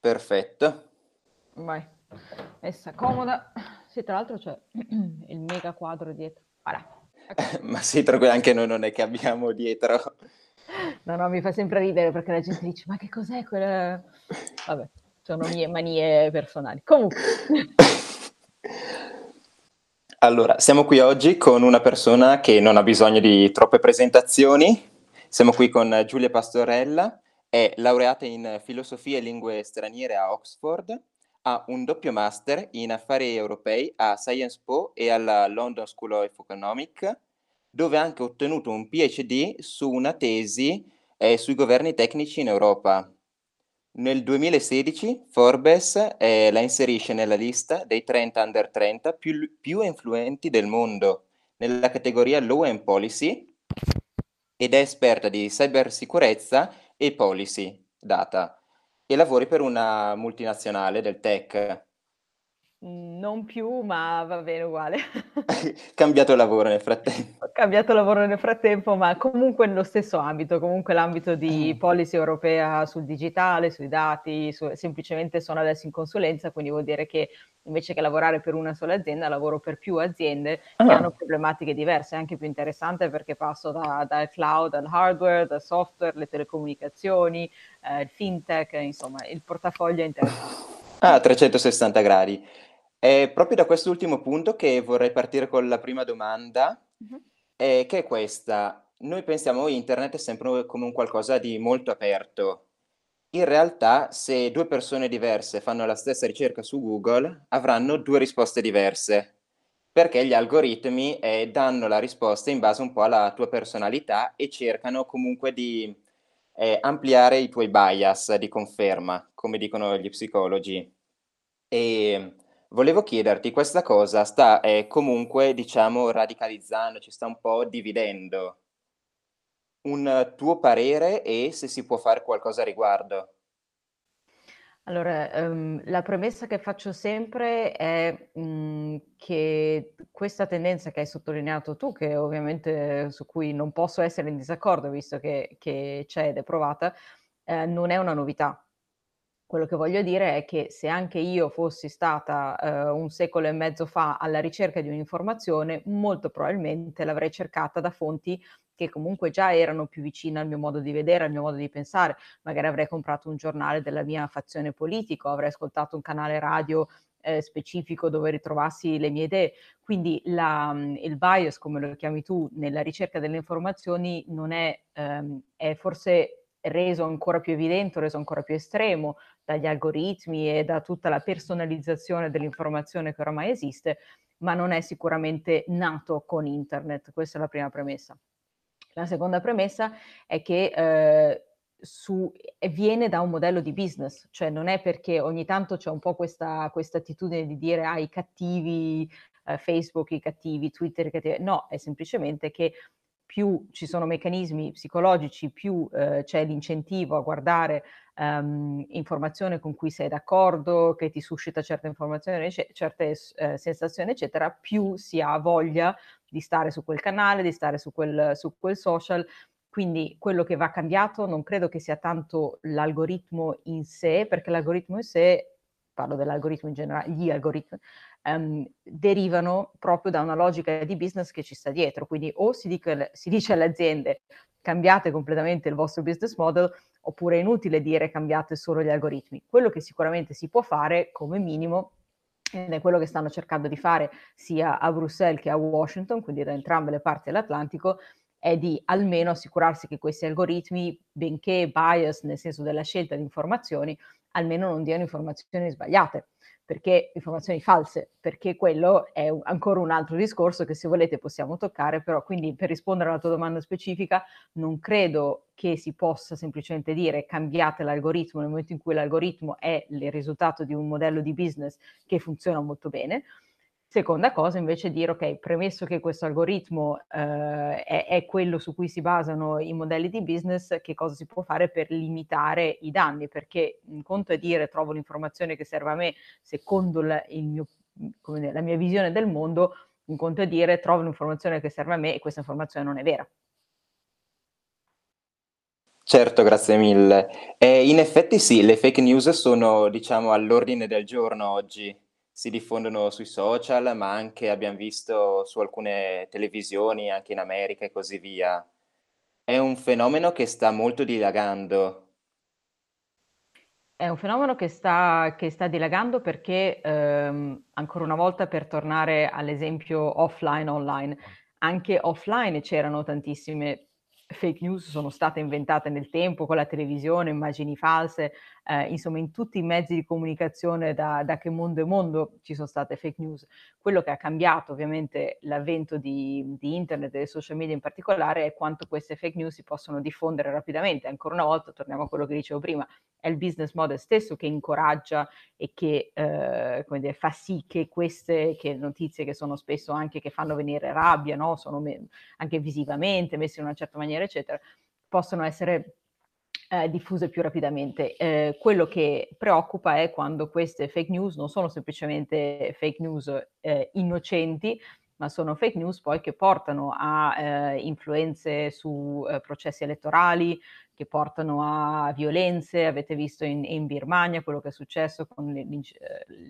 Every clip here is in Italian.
Perfetto. Vai, messa comoda. Sì, tra l'altro c'è il mega quadro dietro. Voilà. Ma sì, tranquillo, anche noi non è che abbiamo dietro. No, no, mi fa sempre ridere perché la gente dice, ma che cos'è quella... Vabbè, sono mie manie personali. Comunque. Allora, siamo qui oggi con una persona che non ha bisogno di troppe presentazioni. Siamo qui con Giulia Pastorella, è laureata in filosofia e lingue straniere a Oxford, ha un doppio master in affari europei a Sciences Po e alla London School of Economics, dove ha anche ottenuto un PhD su una tesi eh, sui governi tecnici in Europa. Nel 2016 Forbes eh, la inserisce nella lista dei 30 under 30 più, più influenti del mondo nella categoria Law and Policy ed è esperta di cybersicurezza e policy data e lavori per una multinazionale del tech. Non più, ma va bene uguale. Cambiato lavoro nel frattempo. Ho cambiato lavoro nel frattempo, ma comunque nello stesso ambito, comunque l'ambito di mm. policy europea sul digitale, sui dati, su, semplicemente sono adesso in consulenza, quindi vuol dire che invece che lavorare per una sola azienda, lavoro per più aziende ah. che hanno problematiche diverse, è anche più interessante perché passo da, dal cloud al hardware, dal software, le telecomunicazioni, eh, il fintech, insomma il portafoglio è interessante. Ah, 360 gradi. È proprio da quest'ultimo punto che vorrei partire con la prima domanda, Mh-mh. ehm, che è questa: noi pensiamo internet sempre come un qualcosa di molto aperto. In realtà, se due persone diverse fanno la stessa ricerca su Google, avranno due risposte diverse, perché gli algoritmi, ehm, danno la risposta in base un po' alla tua personalità e cercano comunque di, ehm, ampliare i tuoi bias di conferma, come dicono gli psicologi. Ehm Volevo chiederti, questa cosa sta eh, comunque, diciamo, radicalizzando, ci sta un po' dividendo. Un tuo parere e se si può fare qualcosa a riguardo? Allora, ehm, la premessa che faccio sempre è mh, che questa tendenza che hai sottolineato tu, che ovviamente su cui non posso essere in disaccordo visto che, che c'è ed è provata, eh, non è una novità. Quello che voglio dire è che se anche io fossi stata eh, un secolo e mezzo fa alla ricerca di un'informazione, molto probabilmente l'avrei cercata da fonti che comunque già erano più vicine al mio modo di vedere, al mio modo di pensare. Magari avrei comprato un giornale della mia fazione politica, avrei ascoltato un canale radio eh, specifico dove ritrovassi le mie idee. Quindi la, il bias, come lo chiami tu, nella ricerca delle informazioni non è, ehm, è forse reso ancora più evidente, reso ancora più estremo dagli algoritmi e da tutta la personalizzazione dell'informazione che oramai esiste, ma non è sicuramente nato con internet. Questa è la prima premessa. La seconda premessa è che eh, su, viene da un modello di business, cioè non è perché ogni tanto c'è un po' questa, questa attitudine di dire ah, i cattivi eh, Facebook, i cattivi Twitter, i cattivi... no, è semplicemente che più ci sono meccanismi psicologici, più eh, c'è l'incentivo a guardare um, informazione con cui sei d'accordo, che ti suscita certe informazioni, certe eh, sensazioni, eccetera, più si ha voglia di stare su quel canale, di stare su quel, su quel social. Quindi quello che va cambiato non credo che sia tanto l'algoritmo in sé, perché l'algoritmo in sé, parlo dell'algoritmo in generale, gli algoritmi, um, derivano proprio da una logica di business che ci sta dietro. Quindi o si, dica, si dice alle aziende cambiate completamente il vostro business model oppure è inutile dire cambiate solo gli algoritmi. Quello che sicuramente si può fare come minimo ed è quello che stanno cercando di fare sia a Bruxelles che a Washington, quindi da entrambe le parti dell'Atlantico, è di almeno assicurarsi che questi algoritmi, benché bias nel senso della scelta di informazioni, almeno non diano informazioni sbagliate perché informazioni false, perché quello è un, ancora un altro discorso che se volete possiamo toccare, però quindi per rispondere alla tua domanda specifica non credo che si possa semplicemente dire cambiate l'algoritmo nel momento in cui l'algoritmo è il risultato di un modello di business che funziona molto bene, Seconda cosa invece dire, ok, premesso che questo algoritmo eh, è, è, quello su cui si basano i modelli di business, che cosa si può fare per limitare i danni? Perché un conto è dire trovo l'informazione che serve a me secondo la, mio, dire, la mia visione del mondo, un conto è dire trovo l'informazione che serve a me e questa informazione non è vera. Certo, grazie mille. E in effetti sì, le fake news sono, diciamo, all'ordine del giorno oggi. Si diffondono sui social, ma anche abbiam visto su alcune televisioni, anche in America e così via. È un fenomeno che sta molto dilagando. È un fenomeno che sta, che sta dilagando perché, ehm, ancora una volta per tornare all'esempio offline-online, anche offline c'erano tantissime fake news sono state inventate nel tempo con la televisione, immagini false, eh, insomma in tutti i mezzi di comunicazione da, da, che mondo è mondo ci sono state fake news. Quello che ha cambiato ovviamente l'avvento di, di internet e dei social media in particolare è quanto queste fake news si possono diffondere rapidamente. Ancora una volta torniamo a quello che dicevo prima, è il business model stesso che incoraggia e che eh, dire, fa sì che queste che notizie che sono spesso anche che fanno venire rabbia, no? sono me- anche visivamente messe in una certa maniera, eccetera, possono essere eh, diffuse più rapidamente. Eh, quello che preoccupa è quando queste fake news non sono semplicemente fake news eh, innocenti, ma sono fake news poi che portano a eh, influenze su eh, processi elettorali, che portano a violenze. Avete visto in, in Birmania quello che è successo con eh,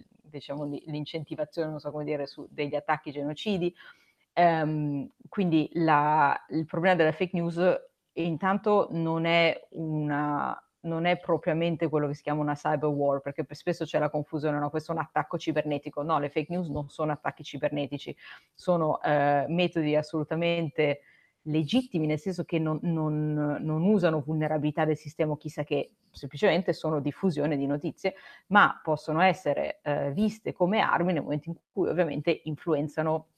diciamo, l'incentivazione, so dire, degli attacchi genocidi. Um, quindi la, il problema della fake news intanto non è una non è propriamente quello che si chiama una cyber war, perché spesso c'è la confusione, no, questo è un attacco cibernetico. No, le fake news non sono attacchi cibernetici, sono eh, metodi assolutamente legittimi, nel senso che non, non, non, usano vulnerabilità del sistema chissà che, semplicemente sono diffusione di notizie, ma possono essere eh, viste come armi nel momento in cui ovviamente influenzano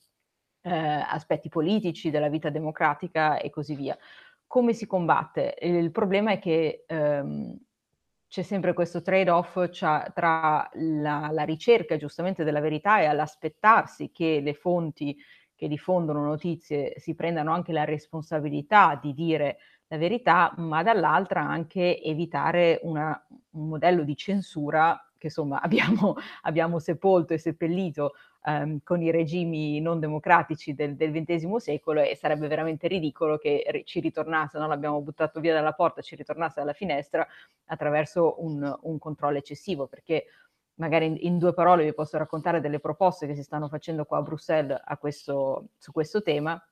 eh, aspetti politici della vita democratica e così via come si combatte? Il problema è che ehm, c'è sempre questo trade-off tra la, la, ricerca giustamente della verità e all'aspettarsi che le fonti che diffondono notizie si prendano anche la responsabilità di dire la verità, ma dall'altra anche evitare una, un modello di censura che insomma abbiamo, abbiamo sepolto e seppellito um, con i regimi non democratici del, del XX secolo e sarebbe veramente ridicolo che ci ritornasse, no? l'abbiamo buttato via dalla porta, ci ritornasse dalla finestra attraverso un, un controllo eccessivo, perché magari in, in, due parole vi posso raccontare delle proposte che si stanno facendo qua a Bruxelles a questo, su questo tema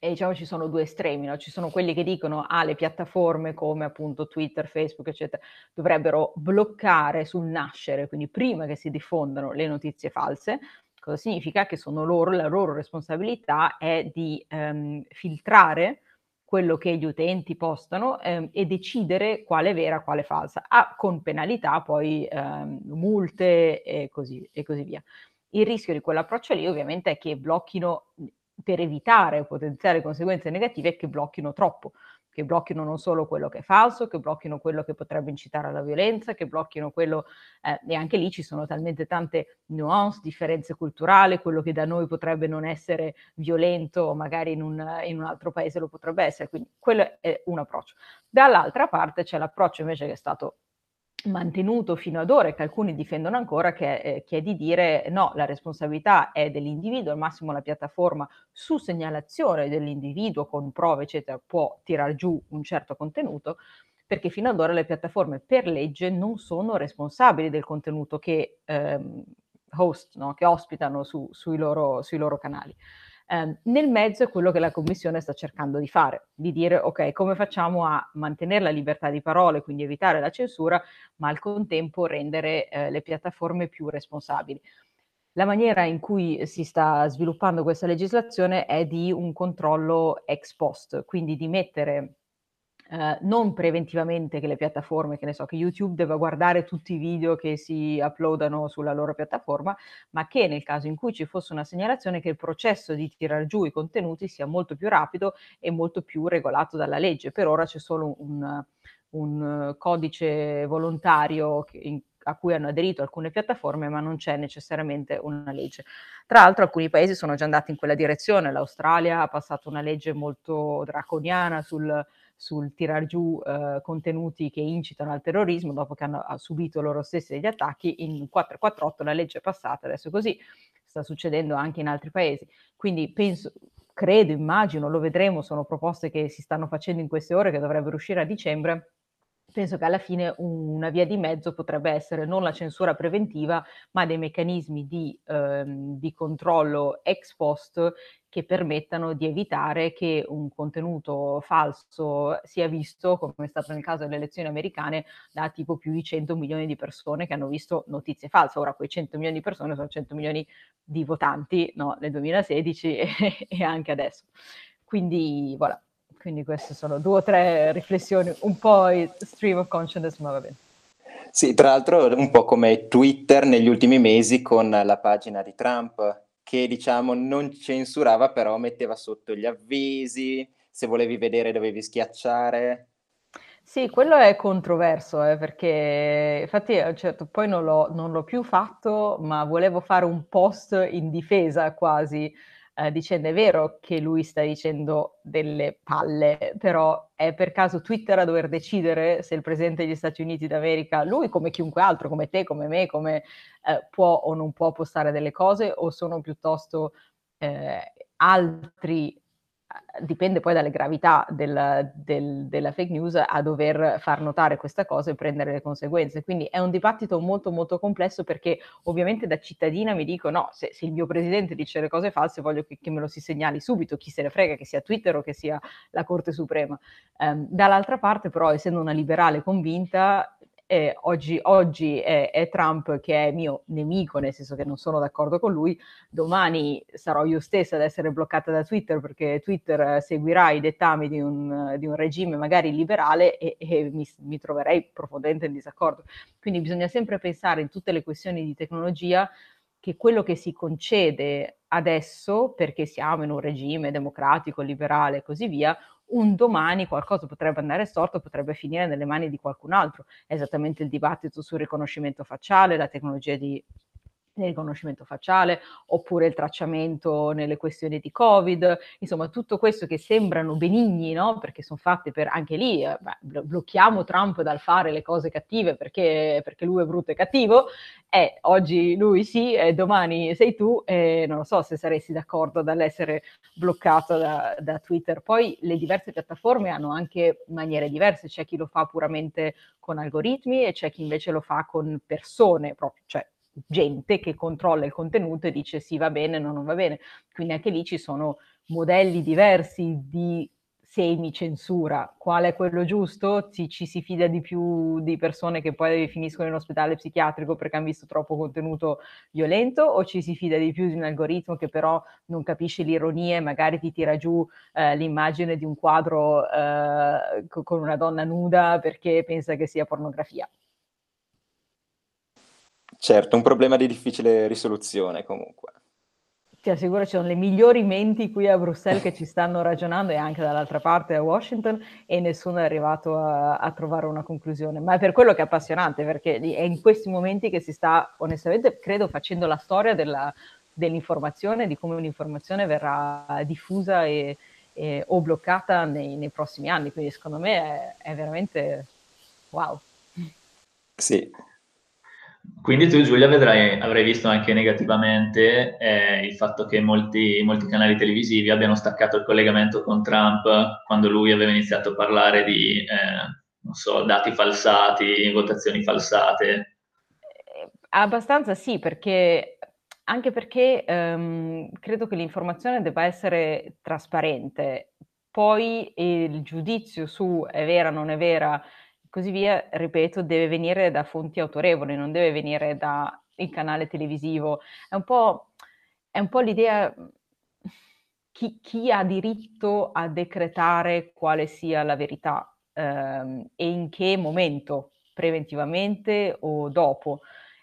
e diciamo ci sono due estremi, no? ci sono quelli che dicono ah le piattaforme come appunto Twitter, Facebook eccetera dovrebbero bloccare sul nascere, quindi prima che si diffondano le notizie false, cosa significa? Che sono loro, la loro responsabilità è di ehm, filtrare quello che gli utenti postano ehm, e decidere quale è vera, quale è falsa, ah, con penalità poi ehm, multe e così, e così via. Il rischio di quell'approccio lì ovviamente è che blocchino per evitare potenziali conseguenze negative che blocchino troppo, che blocchino non solo quello che è falso, che blocchino quello che potrebbe incitare alla violenza, che blocchino quello, eh, e anche lì ci sono talmente tante nuance, differenze culturali, quello che da noi potrebbe non essere violento, magari in un, in un altro paese lo potrebbe essere, quindi quello è un approccio. Dall'altra parte c'è l'approccio invece che è stato mantenuto fino ad ora e che alcuni difendono ancora, che, eh, che, è di dire no, la responsabilità è dell'individuo, al massimo la piattaforma su segnalazione dell'individuo con prove, eccetera, può tirar giù un certo contenuto, perché fino ad ora le piattaforme per legge non sono responsabili del contenuto che ehm, host, no? che ospitano su, sui, loro, sui loro canali. Eh, nel mezzo è quello che la Commissione sta cercando di fare, di dire ok, come facciamo a mantenere la libertà di parole, quindi evitare la censura, ma al contempo rendere eh, le piattaforme più responsabili. La maniera in cui si sta sviluppando questa legislazione è di un controllo ex post, quindi di mettere eh, non preventivamente che le piattaforme, che ne so, che YouTube debba guardare tutti i video che si uploadano sulla loro piattaforma, ma che nel caso in cui ci fosse una segnalazione che il processo di tirar giù i contenuti sia molto più rapido e molto più regolato dalla legge. Per ora c'è solo un, un codice volontario in, a cui hanno aderito alcune piattaforme, ma non c'è necessariamente una legge. Tra l'altro alcuni paesi sono già andati in quella direzione, l'Australia ha passato una legge molto draconiana sul, sul tirar giù eh, contenuti che incitano al terrorismo dopo che hanno subito loro stessi degli attacchi. In 448 la legge è passata, adesso così sta succedendo anche in altri paesi. Quindi penso, credo, immagino, lo vedremo, sono proposte che si stanno facendo in queste ore che dovrebbero uscire a dicembre, penso che alla fine una via di mezzo potrebbe essere non la censura preventiva, ma dei meccanismi di, ehm, di controllo ex post che permettano di evitare che un contenuto falso sia visto, come è stato nel caso delle elezioni americane, da tipo più di 100 milioni di persone che hanno visto notizie false. Ora quei 100 milioni di persone sono 100 milioni di votanti no? nel 2016 e, e anche adesso. Quindi, voilà. Quindi queste sono due o tre riflessioni, un po' stream of consciousness, ma va bene. Sì, tra l'altro un po' come Twitter negli ultimi mesi con la pagina di Trump, che diciamo non censurava, però metteva sotto gli avvisi, se volevi vedere dovevi schiacciare. Sì, quello è controverso, eh, perché infatti certo, poi non l'ho, non l'ho più fatto, ma volevo fare un post in difesa quasi eh, dicendo è vero che lui sta dicendo delle palle, però è per caso Twitter a dover decidere se il presidente degli Stati Uniti d'America, lui come chiunque altro, come te, come me, come eh, può o non può postare delle cose o sono piuttosto eh, altri dipende poi dalle gravità del, del, della fake news a dover far notare questa cosa e prendere le conseguenze. Quindi è un dibattito molto molto complesso perché ovviamente da cittadina mi dico no, se, se il mio presidente dice le cose false voglio che, che, me lo si segnali subito, chi se ne frega che sia Twitter o che sia la Corte Suprema. Um, dall'altra parte però essendo una liberale convinta eh, oggi, oggi è, è, Trump che è mio nemico, nel senso che non sono d'accordo con lui, domani sarò io stessa ad essere bloccata da Twitter perché Twitter seguirà i dettami di un, di un regime magari liberale e, e mi, mi troverei profondamente in disaccordo. Quindi bisogna sempre pensare in tutte le questioni di tecnologia che quello che si concede adesso, perché siamo in un regime democratico, liberale e così via, un domani qualcosa potrebbe andare storto, potrebbe finire nelle mani di qualcun altro. È esattamente il dibattito sul riconoscimento facciale, la tecnologia di nel riconoscimento facciale, oppure il tracciamento nelle questioni di Covid, insomma tutto questo che sembrano benigni, no? perché sono fatte per anche lì, eh, beh, blocchiamo Trump dal fare le cose cattive perché, perché lui è brutto e cattivo, e oggi lui sì, e domani sei tu, e non lo so se saresti d'accordo dall'essere bloccato da, da Twitter. Poi le diverse piattaforme hanno anche maniere diverse, c'è chi lo fa puramente con algoritmi e c'è chi invece lo fa con persone proprio, cioè gente che controlla il contenuto e dice sì va bene, no non va bene. Quindi anche lì ci sono modelli diversi di semicensura. Qual è quello giusto? Ci, ci, si fida di più di persone che poi finiscono in ospedale psichiatrico perché hanno visto troppo contenuto violento o ci si fida di più di un algoritmo che però non capisce l'ironia e magari ti tira giù eh, l'immagine di un quadro eh, con una donna nuda perché pensa che sia pornografia? Certo, un problema di difficile risoluzione comunque. Ti assicuro ci sono le migliori menti qui a Bruxelles che ci stanno ragionando e anche dall'altra parte a Washington e nessuno è arrivato a, a trovare una conclusione. Ma è per quello che è appassionante, perché è in questi momenti che si sta, onestamente, credo, facendo la storia della, dell'informazione, di come un'informazione verrà diffusa e, e, o bloccata nei, nei, prossimi anni. Quindi secondo me è, è veramente wow. Sì, quindi tu Giulia vedrai, avrai visto anche negativamente eh, il fatto che molti, molti, canali televisivi abbiano staccato il collegamento con Trump quando lui aveva iniziato a parlare di, eh, so, dati falsati, votazioni falsate. Eh, abbastanza sì, perché anche perché ehm, credo che l'informazione debba essere trasparente. Poi il giudizio su è vera o non è vera così via, ripeto, deve venire da fonti autorevoli, non deve venire dal canale televisivo. È un po', è un po l'idea chi, chi, ha diritto a decretare quale sia la verità ehm, e in che momento, preventivamente o dopo.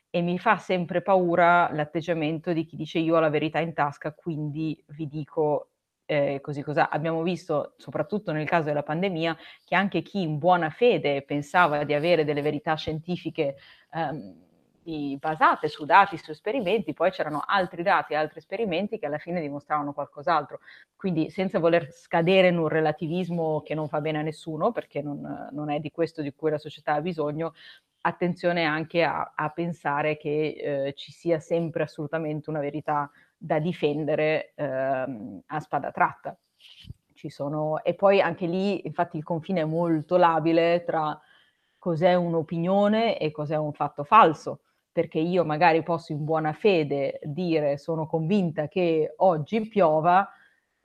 E mi fa sempre paura l'atteggiamento di chi dice io ho la verità in tasca, quindi vi dico eh, così cosa. Abbiamo visto, soprattutto nel caso della pandemia, che anche chi in buona fede pensava di avere delle verità scientifiche ehm, basate su dati, su esperimenti, poi c'erano altri dati, altri esperimenti che alla fine dimostravano qualcos'altro. Quindi senza voler scadere in un relativismo che non fa bene a nessuno, perché non, non è di questo di cui la società ha bisogno, attenzione anche a, a pensare che eh, ci sia sempre assolutamente una verità da difendere ehm, a spada tratta. Ci sono, e poi anche lì, infatti, il confine è molto labile tra cos'è un'opinione e cos'è un fatto falso perché io magari posso in buona fede dire sono convinta che oggi piova,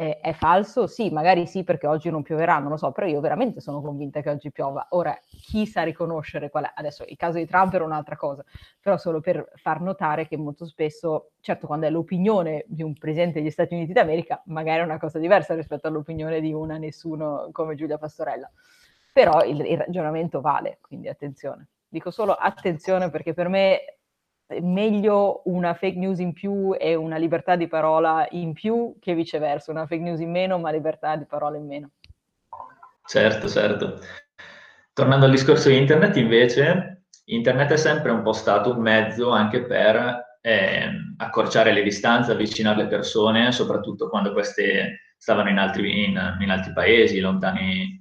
eh, è falso? Sì, magari sì perché oggi non pioverà, non lo so, però io veramente sono convinta che oggi piova. Ora, chi sa riconoscere qual è? Adesso il caso di Trump era un'altra cosa, però solo per far notare che molto spesso, certo quando è l'opinione di un presidente degli Stati Uniti d'America, magari è una cosa diversa rispetto all'opinione di una nessuno come Giulia Pastorella, però il, il ragionamento vale, quindi attenzione. Dico solo attenzione perché per me meglio una fake news in più e una libertà di parola in più che viceversa, una fake news in meno ma libertà di parola in meno. Certo, certo. Tornando al discorso di internet invece, internet è sempre un po' stato un mezzo anche per eh, accorciare le distanze, avvicinare le persone, soprattutto quando queste stavano in altri, in, in altri paesi, lontani.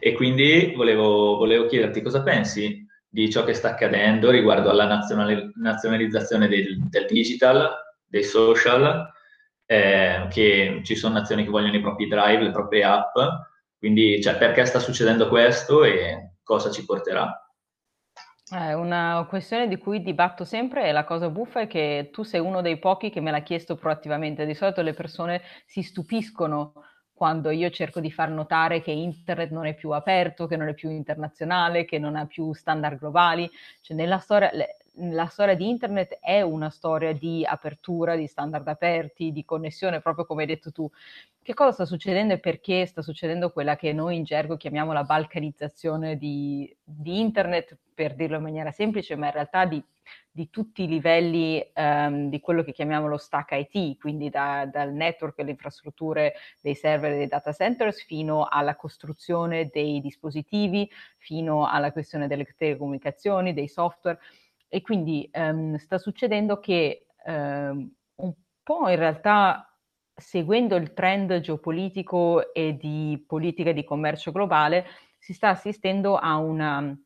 E quindi volevo, volevo chiederti cosa pensi di ciò che sta accadendo riguardo alla nazionali- nazionalizzazione del, del, digital, dei social, eh, che ci sono nazioni che vogliono i propri drive, le proprie app, quindi cioè, perché sta succedendo questo e cosa ci porterà? È una questione di cui dibatto sempre e la cosa buffa è che tu sei uno dei pochi che me l'ha chiesto proattivamente. Di solito le persone si stupiscono quando io cerco di far notare che internet non è più aperto, che non è più internazionale, che non ha più standard globali. Cioè, nella storia, la storia di internet è una storia di apertura, di standard aperti, di connessione, proprio come hai detto tu. Che cosa sta succedendo e perché sta succedendo quella che noi in gergo chiamiamo la balcanizzazione di, di internet, per dirlo in maniera semplice, ma in realtà di di tutti i livelli um, di quello che chiamiamo lo stack IT, quindi da, dal network, le infrastrutture dei server e dei data centers fino alla costruzione dei dispositivi, fino alla questione delle telecomunicazioni, dei software. E quindi um, sta succedendo che um, un po' in realtà seguendo il trend geopolitico e di politica di commercio globale, si sta assistendo a una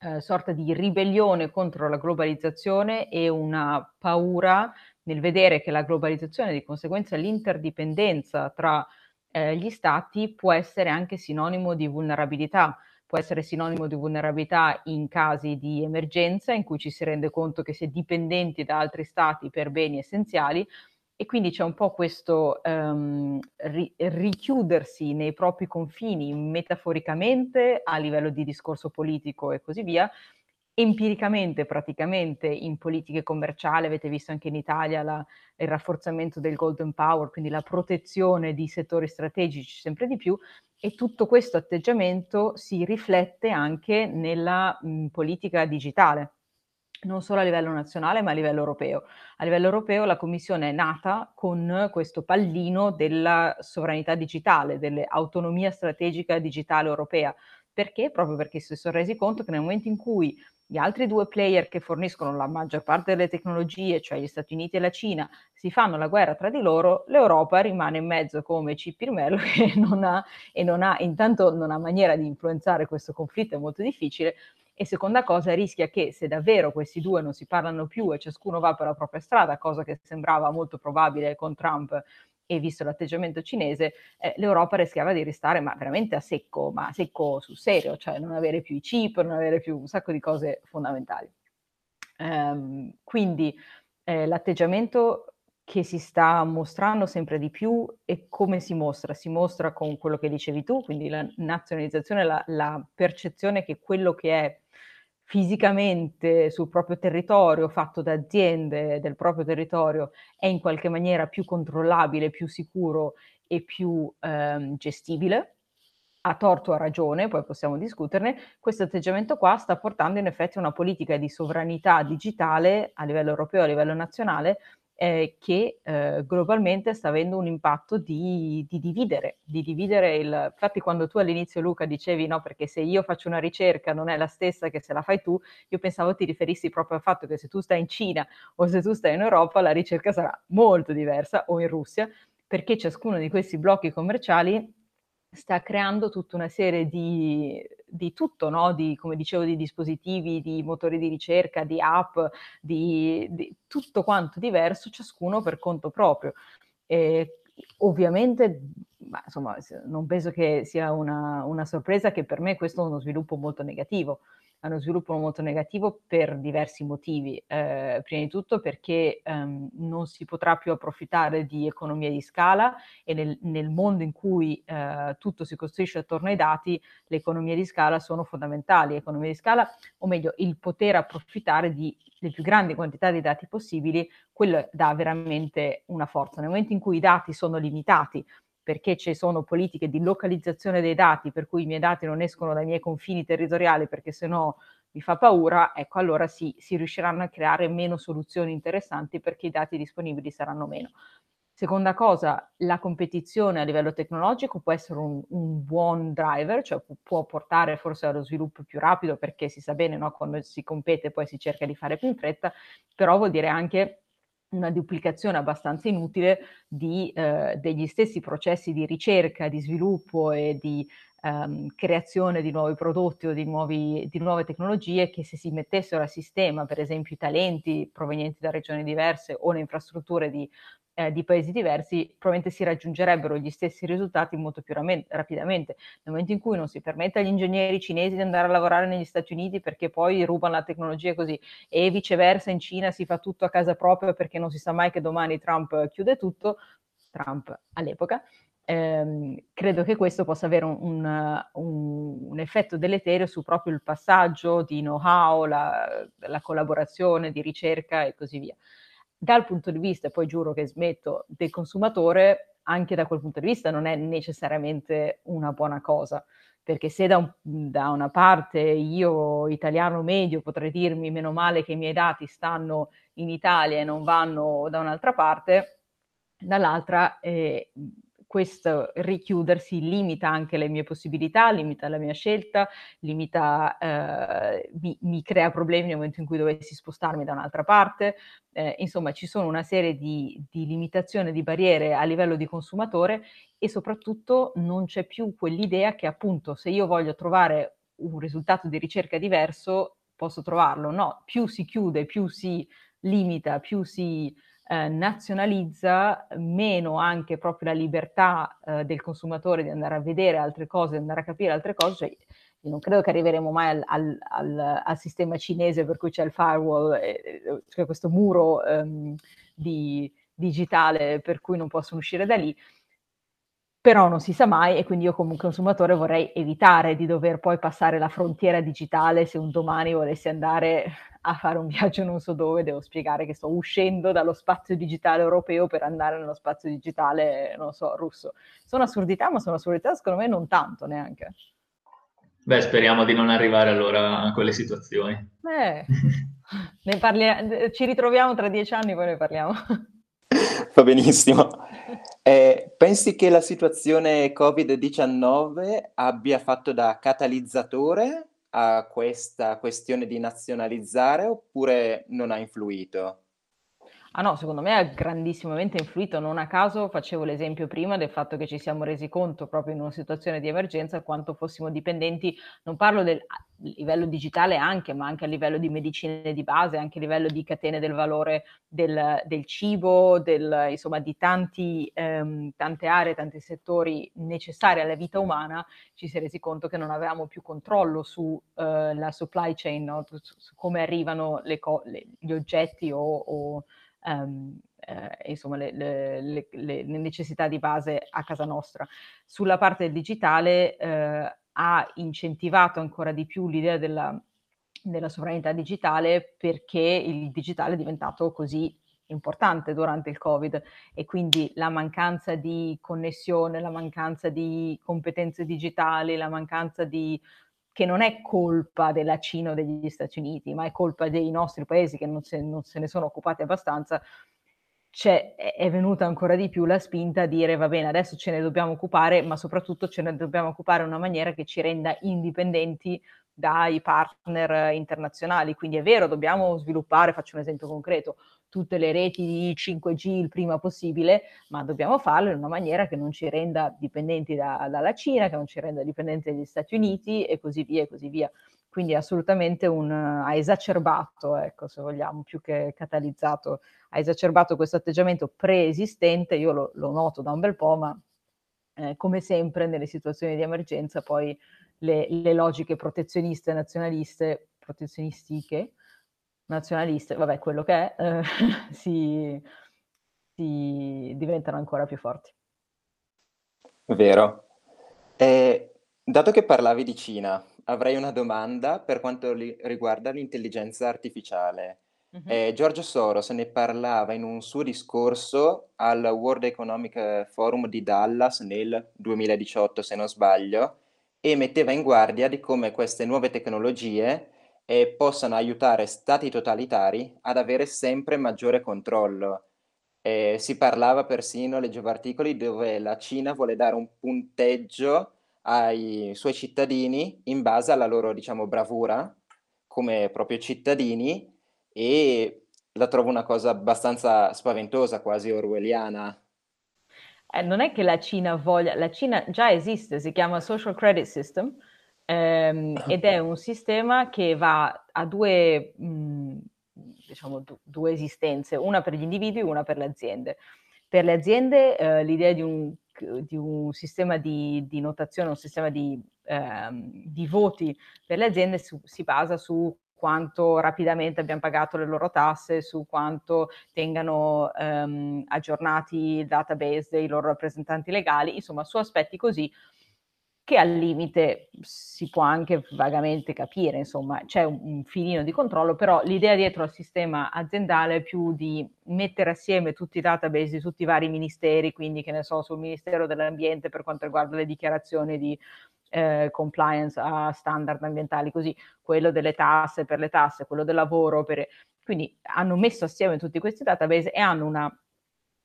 eh, sorta di ribellione contro la globalizzazione e una paura nel vedere che la globalizzazione, di conseguenza l'interdipendenza tra eh, gli stati, può essere anche sinonimo di vulnerabilità può essere sinonimo di vulnerabilità in casi di emergenza in cui ci si rende conto che si è dipendenti da altri stati per beni essenziali e quindi c'è un po' questo um, ri- richiudersi nei propri confini metaforicamente a livello di discorso politico e così via, empiricamente praticamente in politiche commerciali, avete visto anche in Italia la, il rafforzamento del golden power, quindi la protezione di settori strategici sempre di più e tutto questo atteggiamento si riflette anche nella mh, politica digitale non solo a livello nazionale ma a livello europeo. A livello europeo la Commissione è nata con questo pallino della sovranità digitale, dell'autonomia strategica digitale europea. Perché? Proprio perché si sono resi conto che nel momento in cui gli altri due player che forniscono la maggior parte delle tecnologie, cioè gli Stati Uniti e la Cina, si fanno la guerra tra di loro, l'Europa rimane in mezzo come Cipirmello che non ha, e non ha, intanto non ha maniera di influenzare questo conflitto, è molto difficile, e seconda cosa, rischia che se davvero questi due non si parlano più e ciascuno va per la propria strada, cosa che sembrava molto probabile con Trump e visto l'atteggiamento cinese, eh, l'Europa rischiava di restare ma veramente a secco, ma a secco sul serio, cioè non avere più i chip, non avere più un sacco di cose fondamentali. Um, quindi eh, l'atteggiamento che si sta mostrando sempre di più e come si mostra? Si mostra con quello che dicevi tu, quindi la nazionalizzazione, la, la percezione che quello che è fisicamente sul proprio territorio, fatto da aziende del proprio territorio, è in qualche maniera più controllabile, più sicuro e più ehm, gestibile, a torto o a ragione, poi possiamo discuterne, questo atteggiamento qua sta portando in effetti a una politica di sovranità digitale a livello europeo, a livello nazionale, eh, che eh, globalmente sta avendo un impatto di, di, dividere, di dividere il... Infatti quando tu all'inizio Luca dicevi no, perché se io faccio una ricerca non è la stessa che se la fai tu, io pensavo ti riferissi proprio al fatto che se tu stai in Cina o se tu stai in Europa la ricerca sarà molto diversa o in Russia, perché ciascuno di questi blocchi commerciali sta creando tutta una serie di, di tutto, no? di, come dicevo, di dispositivi, di motori di ricerca, di app, di, di tutto quanto diverso, ciascuno per conto proprio. E ovviamente, ma, insomma, non penso che sia una, una sorpresa che per me questo è uno sviluppo molto negativo uno sviluppo molto negativo per diversi motivi. Eh, prima di tutto perché ehm, non si potrà più approfittare di economie di scala e nel, nel mondo in cui eh, tutto si costruisce attorno ai dati, le economie di scala sono fondamentali. Economie di scala, o meglio, il poter approfittare di le più grandi quantità di dati possibili, quello dà veramente una forza. Nel momento in cui i dati sono limitati, perché ci sono politiche di localizzazione dei dati, per cui i miei dati non escono dai miei confini territoriali perché sennò mi fa paura, ecco allora sì, si riusciranno a creare meno soluzioni interessanti perché i dati disponibili saranno meno. Seconda cosa, la competizione a livello tecnologico può essere un, un buon driver, cioè può portare forse allo sviluppo più rapido perché si sa bene, no? quando si compete poi si cerca di fare più in fretta, però vuol dire anche una duplicazione abbastanza inutile di, eh, degli stessi processi di ricerca, di sviluppo e di ehm, creazione di nuovi prodotti o di, nuovi, di, nuove tecnologie che se si mettessero a sistema, per esempio, i talenti provenienti da regioni diverse o le infrastrutture di eh, di paesi diversi, probabilmente si raggiungerebbero gli stessi risultati molto più ram- rapidamente. Nel momento in cui non si permette agli ingegneri cinesi di andare a lavorare negli Stati Uniti perché poi rubano la tecnologia così e viceversa in Cina si fa tutto a casa propria perché non si sa mai che domani Trump chiude tutto, Trump all'epoca, ehm, credo che questo possa avere un, un, un, effetto deleterio su proprio il passaggio di know-how, la, la collaborazione di ricerca e così via. Dal punto di vista, poi giuro che smetto, del consumatore, anche da quel punto di vista non è necessariamente una buona cosa, perché se da, un, da una parte io, italiano medio, potrei dirmi meno male che i miei dati stanno in Italia e non vanno da un'altra parte, dall'altra eh, questo richiudersi limita anche le mie possibilità, limita la mia scelta, limita, eh, mi, mi, crea problemi nel momento in cui dovessi spostarmi da un'altra parte. Eh, insomma, ci sono una serie di, di limitazioni, di barriere a livello di consumatore e soprattutto non c'è più quell'idea che appunto se io voglio trovare un risultato di ricerca diverso, posso trovarlo. No, più si chiude, più si limita, più si eh, nazionalizza, meno anche proprio la libertà eh, del consumatore di andare a vedere altre cose, di andare a capire altre cose. Cioè, io non credo che arriveremo mai al, al, al, al, sistema cinese per cui c'è il firewall, cioè questo muro ehm, di, digitale per cui non possono uscire da lì però non si sa mai e quindi io come consumatore vorrei evitare di dover poi passare la frontiera digitale se un domani volessi andare a fare un viaggio non so dove, devo spiegare che sto uscendo dallo spazio digitale europeo per andare nello spazio digitale, non so, russo. Sono assurdità, ma sono assurdità secondo me non tanto neanche. Beh, speriamo di non arrivare allora a quelle situazioni. Eh, ne parli- ci ritroviamo tra dieci anni, poi ne parliamo. Va benissimo. Eh, pensi che la situazione Covid-19 abbia fatto da catalizzatore a questa questione di nazionalizzare oppure non ha influito? Ah no, secondo me ha grandissimamente influito, non a caso facevo l'esempio prima del fatto che ci siamo resi conto proprio in una situazione di emergenza quanto fossimo dipendenti, non parlo del livello digitale anche, ma anche a livello di medicine di base, anche a livello di catene del valore del, del cibo, del, insomma di tanti, ehm, tante aree, tanti settori necessari alla vita umana, ci si è resi conto che non avevamo più controllo sulla eh, supply chain, no? su, su, come arrivano co- le, gli oggetti o, o um, eh, insomma, le, le, le, necessità di base a casa nostra. Sulla parte del digitale eh, ha incentivato ancora di più l'idea della, della sovranità digitale perché il digitale è diventato così importante durante il Covid e quindi la mancanza di connessione, la mancanza di competenze digitali, la mancanza di che non è colpa della Cina o degli Stati Uniti, ma è colpa dei nostri paesi che non se, non se ne sono occupati abbastanza, c'è, è venuta ancora di più la spinta a dire va bene, adesso ce ne dobbiamo occupare, ma soprattutto ce ne dobbiamo occupare in una maniera che ci renda indipendenti dai partner internazionali. Quindi è vero, dobbiamo sviluppare, faccio un esempio concreto, tutte le reti di 5G il prima possibile, ma dobbiamo farlo in una maniera che non ci renda dipendenti da, dalla Cina, che non ci renda dipendenti dagli Stati Uniti e così via e così via. Quindi assolutamente un, ha esacerbato, ecco, se vogliamo, più che catalizzato, ha esacerbato questo atteggiamento preesistente, io lo, lo noto da un bel po', ma eh, come sempre nelle situazioni di emergenza poi le, le logiche protezioniste, nazionaliste, protezionistiche, nazionaliste, vabbè, quello che è, eh, si, si, diventano ancora più forti. Vero. Eh, dato che parlavi di Cina, avrei una domanda per quanto li- riguarda l'intelligenza artificiale. Mm-hmm. Eh, Giorgio Soros ne parlava in un suo discorso al World Economic Forum di Dallas nel 2018, se non sbaglio, e metteva in guardia di come queste nuove tecnologie e possano aiutare stati totalitari ad avere sempre maggiore controllo. Eh, si parlava persino, leggevo articoli, dove la Cina vuole dare un punteggio ai suoi cittadini in base alla loro, diciamo, bravura come proprio cittadini e la trovo una cosa abbastanza spaventosa, quasi orwelliana. Eh, non è che la Cina voglia, la Cina già esiste, si chiama Social Credit System, ehm, ed è un sistema che va a due, mh, mm, diciamo, du- due esistenze, una per gli individui e una per le aziende. Per le aziende eh, l'idea di un, di un, sistema di, di, notazione, un sistema di, ehm, di voti per le aziende su, si basa su quanto rapidamente abbiamo pagato le loro tasse, su quanto tengano ehm, aggiornati il database dei loro rappresentanti legali, insomma su aspetti così che al limite si può anche vagamente capire, insomma, c'è un, un, filino di controllo, però l'idea dietro al sistema aziendale è più di mettere assieme tutti i database di tutti i vari ministeri, quindi che ne so, sul Ministero dell'Ambiente per quanto riguarda le dichiarazioni di eh, compliance a standard ambientali, così quello delle tasse per le tasse, quello del lavoro, per... quindi hanno messo assieme tutti questi database e hanno una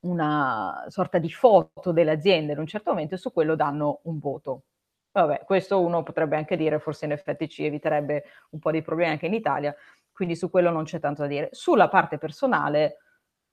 una sorta di foto delle aziende in un certo momento e su quello danno un voto. Vabbè, questo uno potrebbe anche dire, forse in effetti ci eviterebbe un po' di problemi anche in Italia, quindi su quello non c'è tanto da dire. Sulla parte personale,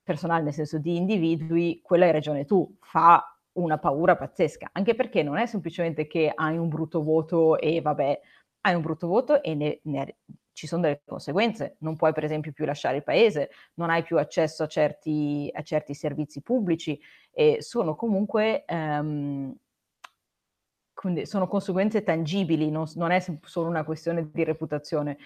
personale nel senso di individui, quella hai ragione tu, fa una paura pazzesca, anche perché non è semplicemente che hai un brutto voto e vabbè, hai un brutto voto e ne, ne, ci sono delle conseguenze. Non puoi per esempio più lasciare il paese, non hai più accesso a certi, a certi servizi pubblici e sono comunque... Um, quindi sono conseguenze tangibili, non, non, è solo una questione di reputazione.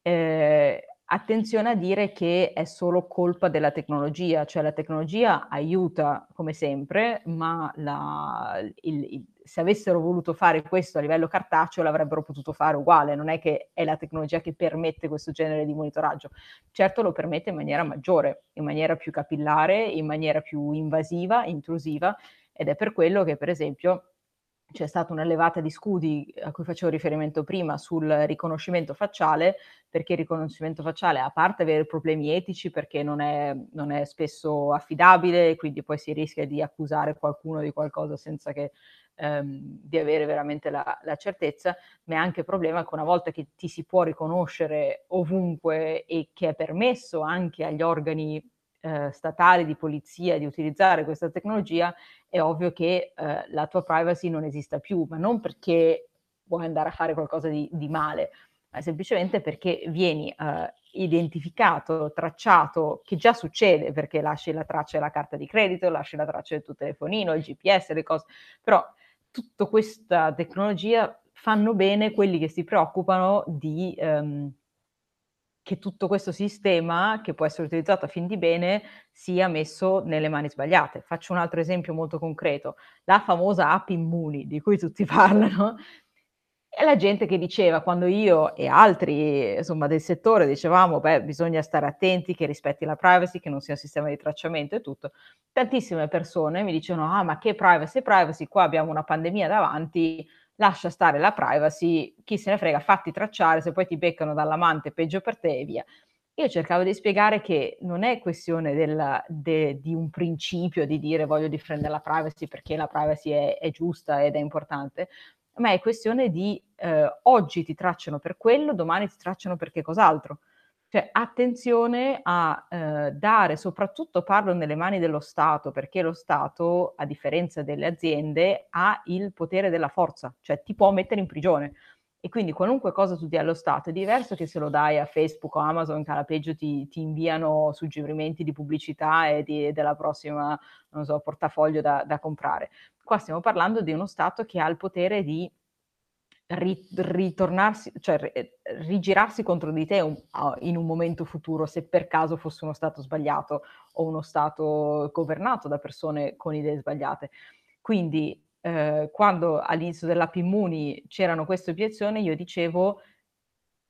Eh, attenzione a dire che è solo colpa della tecnologia, cioè la tecnologia aiuta come sempre, ma la, il, il, se avessero voluto fare questo a livello cartaceo l'avrebbero potuto fare uguale, non è che è la tecnologia che permette questo genere di monitoraggio, certo lo permette in maniera maggiore, in maniera più capillare, in maniera più invasiva, intrusiva, ed è per quello che per esempio c'è stata una levata di scudi a cui facevo riferimento prima sul riconoscimento facciale, perché il riconoscimento facciale, a parte avere problemi etici, perché non è, non è spesso affidabile, quindi poi si rischia di accusare qualcuno di qualcosa senza che, ehm, di avere veramente la, la, certezza, ma è anche il problema che una volta che ti si può riconoscere ovunque e che è permesso anche agli organi eh, statali di polizia di utilizzare questa tecnologia, è ovvio che eh, la tua privacy non esista più, ma non perché vuoi andare a fare qualcosa di, di male, ma semplicemente perché vieni eh, identificato, tracciato, che già succede perché lasci la traccia della carta di credito, lasci la traccia del tuo telefonino, il GPS, le cose, però tutta questa tecnologia fanno bene quelli che si preoccupano di... Um, che tutto questo sistema, che può essere utilizzato a fin di bene, sia messo nelle mani sbagliate. Faccio un altro esempio molto concreto. La famosa app Immuni, di cui tutti parlano, è la gente che diceva, quando io e altri insomma, del settore dicevamo, beh, bisogna stare attenti, che rispetti la privacy, che non sia un sistema di tracciamento e tutto, tantissime persone mi dicevano, ah, ma che privacy, privacy, qua abbiamo una pandemia davanti, lascia stare la privacy, chi se ne frega, fatti tracciare, se poi ti beccano dall'amante peggio per te e via. Io cercavo di spiegare che non è questione della, de, di un principio di dire voglio difendere la privacy perché la privacy è, è giusta ed è importante, ma è questione di eh, oggi ti tracciano per quello, domani ti tracciano per che cos'altro. Cioè, attenzione a eh, dare, soprattutto parlo nelle mani dello Stato, perché lo Stato, a differenza delle aziende, ha il potere della forza, cioè ti può mettere in prigione. E quindi qualunque cosa tu dia allo Stato è diverso che se lo dai a Facebook o Amazon, che alla peggio ti, ti inviano suggerimenti di pubblicità e di, della prossima, non so, portafoglio da, da comprare. Qua stiamo parlando di uno Stato che ha il potere di ritornarsi, cioè rigirarsi contro di te un, in un momento futuro se per caso fosse uno Stato sbagliato o uno Stato governato da persone con idee sbagliate. Quindi eh, quando all'inizio dell'app Immuni c'erano queste obiezioni, io dicevo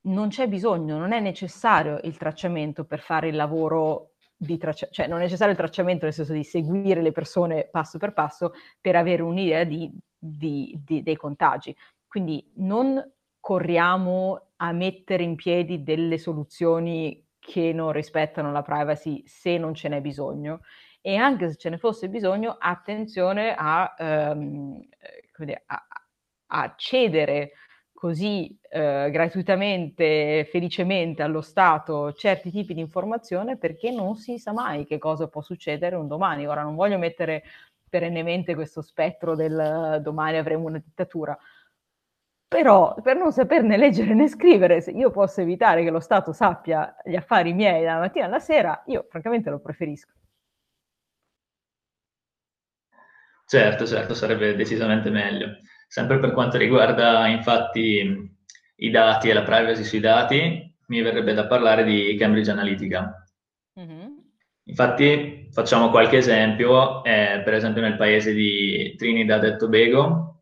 non c'è bisogno, non è necessario il tracciamento per fare il lavoro di tracciamento, cioè non è necessario il tracciamento nel senso di seguire le persone passo per passo per avere un'idea di, di, di, dei contagi. Quindi non corriamo a mettere in piedi delle soluzioni che non rispettano la privacy se non ce n'è bisogno e anche se ce ne fosse bisogno, attenzione a, ehm, a, a cedere così eh, gratuitamente, felicemente allo Stato certi tipi di informazione perché non si sa mai che cosa può succedere un domani. Ora non voglio mettere perennemente questo spettro del domani avremo una dittatura, però per non saperne leggere né scrivere, se io posso evitare che lo Stato sappia gli affari miei dalla mattina alla sera, io francamente lo preferisco. Certo, certo, sarebbe decisamente meglio. Sempre per quanto riguarda infatti i dati e la privacy sui dati, mi verrebbe da parlare di Cambridge Analytica. Mm-hmm. Infatti facciamo qualche esempio, eh, per esempio nel paese di Trinidad e Tobago,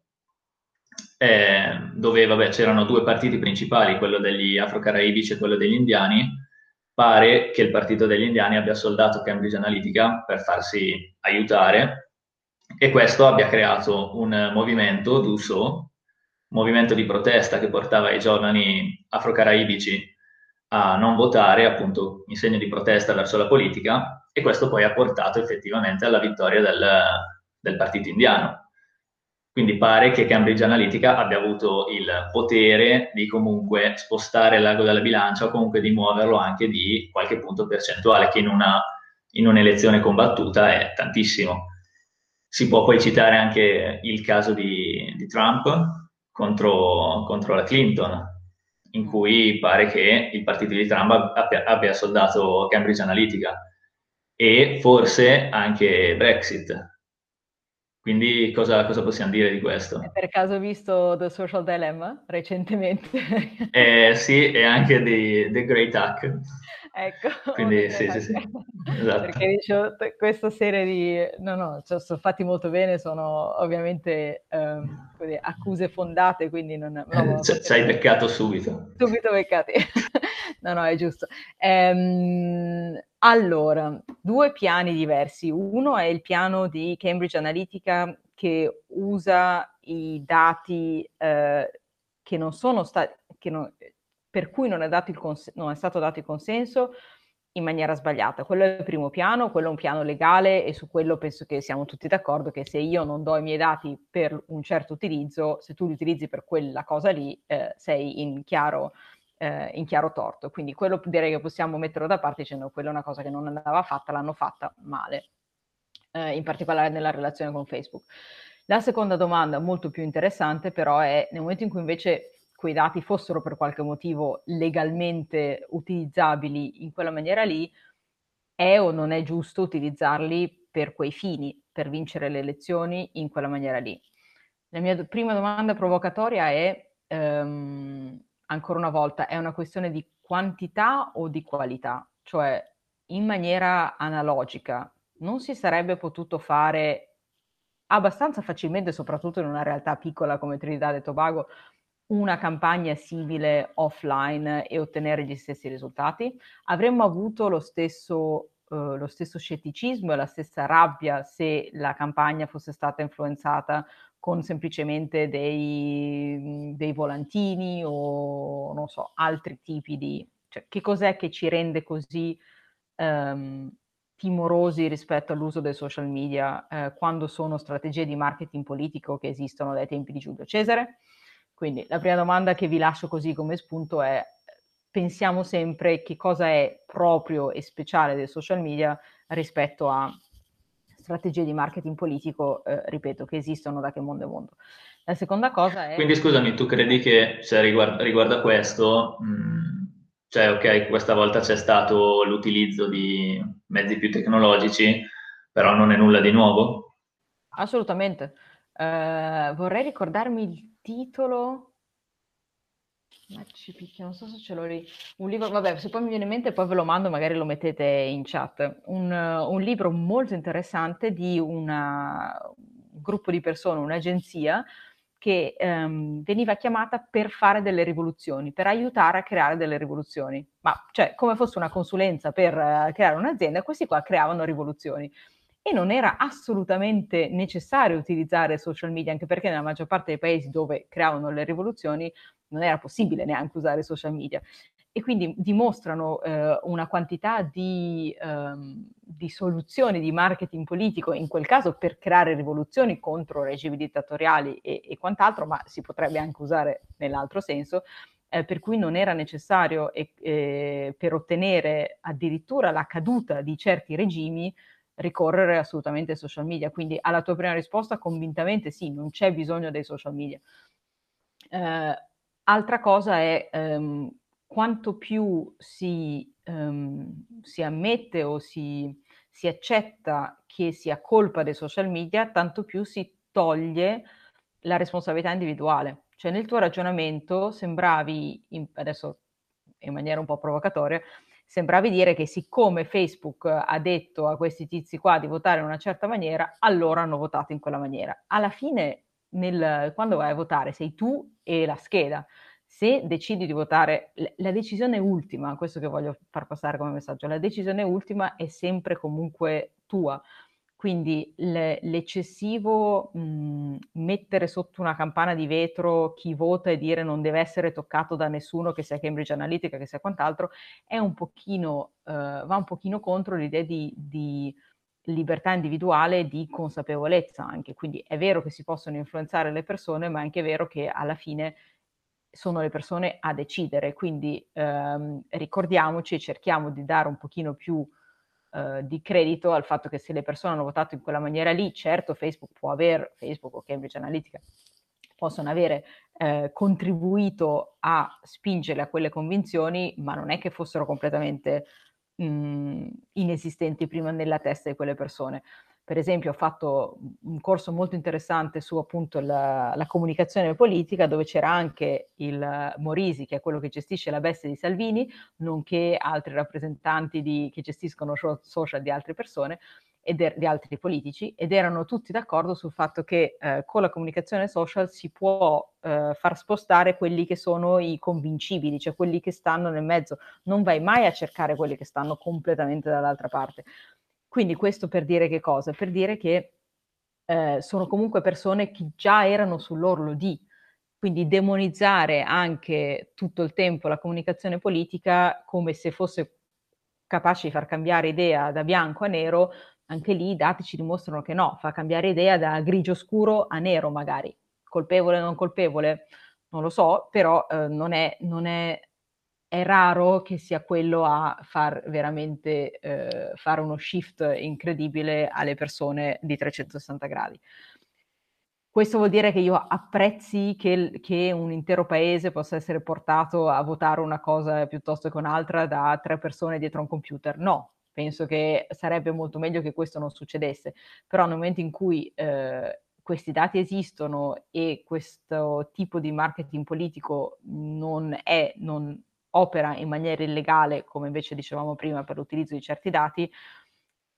eh, dove vabbè, c'erano due partiti principali, quello degli afro-caraibici e quello degli indiani, pare che il partito degli indiani abbia soldato Cambridge Analytica per farsi aiutare e questo abbia creato un movimento d'uso, movimento di protesta che portava i giovani afro-caraibici a non votare, appunto in segno di protesta verso la politica, e questo poi ha portato effettivamente alla vittoria del, del partito indiano. Quindi pare che Cambridge Analytica abbia avuto il potere di comunque spostare l'ago dalla bilancia o comunque di muoverlo anche di qualche punto percentuale, che in, una, in un'elezione combattuta è tantissimo. Si può poi citare anche il caso di, di Trump contro, contro, la Clinton, in cui pare che il partito di Trump abbia, abbia soldato Cambridge Analytica e forse anche Brexit quindi cosa, cosa, possiamo dire di questo? Hai per caso visto The Social Dilemma recentemente? eh, sì, e anche di The Great Hack. Ecco. Quindi sì, sì, sì, esatto. Perché dicevo, questa serie di... No, no, cioè, sono fatti molto bene, sono ovviamente um, accuse fondate, quindi non... No, ci hai beccato subito. Subito beccati. no, no, è giusto. Um, allora, due piani diversi. Uno è il piano di Cambridge Analytica che usa i dati eh, che non sono stati, per cui non è, cons- non è, stato dato il consenso in maniera sbagliata. Quello è il primo piano, quello è un piano legale e su quello penso che siamo tutti d'accordo che se io non do i miei dati per un certo utilizzo, se tu li utilizzi per quella cosa lì, eh, sei in chiaro eh, in chiaro torto. Quindi quello direi che possiamo metterlo da parte dicendo quella è una cosa che non andava fatta, l'hanno fatta male, eh, in particolare nella relazione con Facebook. La seconda domanda, molto più interessante, però è nel momento in cui invece quei dati fossero per qualche motivo legalmente utilizzabili in quella maniera lì, è o non è giusto utilizzarli per quei fini, per vincere le elezioni in quella maniera lì? La mia prima domanda provocatoria è um, ancora una volta, è una questione di quantità o di qualità? Cioè, in maniera analogica, non si sarebbe potuto fare abbastanza facilmente, soprattutto in una realtà piccola come Trinidad e Tobago, una campagna simile offline e ottenere gli stessi risultati? Avremmo avuto lo stesso, eh, lo stesso scetticismo e la stessa rabbia se la campagna fosse stata influenzata con semplicemente dei, mhmm, dei volantini o non so, altri tipi di... Cioè, che cos'è che ci rende così um, timorosi rispetto all'uso dei social media eh, quando sono strategie di marketing politico che esistono dai tempi di Giulio Cesare. Quindi la prima domanda che vi lascio così come spunto è pensiamo sempre che cosa è proprio e speciale dei social media rispetto a strategie di marketing politico, eh, ripeto, che esistono da che mondo è mondo. La seconda cosa è... Quindi scusami, tu credi che cioè, riguardo, riguardo a questo, mh, mm, cioè ok, questa volta c'è stato l'utilizzo di mezzi più tecnologici, però non è nulla di nuovo? Assolutamente. Uh, vorrei ricordarmi il titolo. Maci non so se ce l'ho lì. Un libro, vabbè, se poi mi viene in mente poi ve lo mando, magari lo mettete in chat. Un, un libro molto interessante di una, un gruppo di persone, un'agenzia, che ehm, veniva chiamata per fare delle rivoluzioni, per aiutare a creare delle rivoluzioni. Ma cioè, come fosse una consulenza per uh, creare un'azienda, questi qua creavano rivoluzioni. E non era assolutamente necessario utilizzare social media, anche perché nella maggior parte dei paesi dove creavano le rivoluzioni non era possibile neanche usare social media. E quindi dimostrano eh, una quantità di, ehm, di, soluzioni di marketing politico, in quel caso per creare rivoluzioni contro regimi dittatoriali e, e quant'altro, ma si potrebbe anche usare nell'altro senso, eh, per cui non era necessario eh, per ottenere addirittura la caduta di certi regimi ricorrere assolutamente ai social media. Quindi alla tua prima risposta convintamente sì, non c'è bisogno dei social media. Eh, altra cosa è ehm, quanto più si, um, si ammette o si, si, accetta che sia colpa dei social media, tanto più si toglie la responsabilità individuale. Cioè nel tuo ragionamento sembravi, in, adesso in maniera un po' provocatoria, sembravi dire che siccome Facebook ha detto a questi tizi qua di votare in una certa maniera, allora hanno votato in quella maniera. Alla fine, nel, quando vai a votare, sei tu e la scheda se decidi di votare, la decisione ultima, questo che voglio far passare come messaggio, la decisione ultima è sempre comunque tua. Quindi le, l'eccessivo mh, mettere sotto una campana di vetro chi vota e dire non deve essere toccato da nessuno, che sia Cambridge Analytica, che sia quant'altro, un pochino, uh, va un pochino contro l'idea di, di libertà individuale e di consapevolezza anche. Quindi è vero che si possono influenzare le persone, ma è anche vero che alla fine sono le persone a decidere, quindi ehm, ricordiamoci e cerchiamo di dare un pochino più eh, di credito al fatto che se le persone hanno votato in quella maniera lì, certo Facebook può aver, Facebook o Cambridge Analytica possono avere eh, contribuito a spingere a quelle convinzioni, ma non è che fossero completamente mh, inesistenti prima nella testa di quelle persone per esempio ho fatto un corso molto interessante su appunto la, la, comunicazione politica dove c'era anche il Morisi che è quello che gestisce la bestia di Salvini nonché altri rappresentanti di, che gestiscono social di altre persone ed er, di altri politici ed erano tutti d'accordo sul fatto che eh, con la comunicazione social si può eh, far spostare quelli che sono i convincibili, cioè quelli che stanno nel mezzo. Non vai mai a cercare quelli che stanno completamente dall'altra parte. Quindi questo per dire che cosa? Per dire che eh, sono comunque persone che già erano sull'orlo di, quindi demonizzare anche tutto il tempo la comunicazione politica come se fosse capace di far cambiare idea da bianco a nero, anche lì i dati ci dimostrano che no, fa cambiare idea da grigio scuro a nero magari, colpevole o non colpevole, non lo so, però eh, non, è, non, è, è raro che sia quello a far veramente eh, fare uno shift incredibile alle persone di 360 gradi. Questo vuol dire che io apprezzi che, che, un intero paese possa essere portato a votare una cosa piuttosto che un'altra da tre persone dietro un computer. No, penso che sarebbe molto meglio che questo non succedesse. Però nel momento in cui eh, questi dati esistono e questo tipo di marketing politico non è, non, opera in maniera illegale, come invece dicevamo prima per l'utilizzo di certi dati,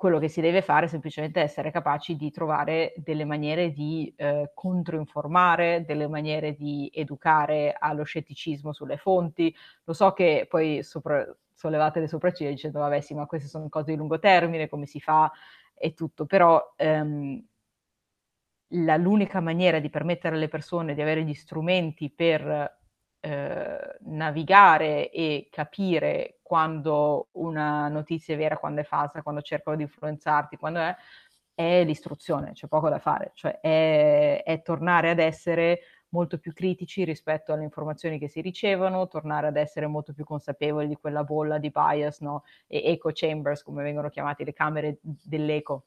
quello che si deve fare è semplicemente essere capaci di trovare delle maniere di eh, controinformare, delle maniere di educare allo scetticismo sulle fonti. Lo so che poi sopra, sollevate le sopracciglia dicendo vabbè sì, ma queste sono cose di lungo termine, come si fa e tutto, però ehm, la, l'unica maniera di permettere alle persone di avere gli strumenti per eh, navigare e capire quando una notizia è vera, quando è falsa, quando cercano di influenzarti, quando è, è l'istruzione, c'è poco da fare, cioè è, è tornare ad essere molto più critici rispetto alle informazioni che si ricevono, tornare ad essere molto più consapevoli di quella bolla di bias, no? E echo chambers, come vengono chiamate le camere dell'eco,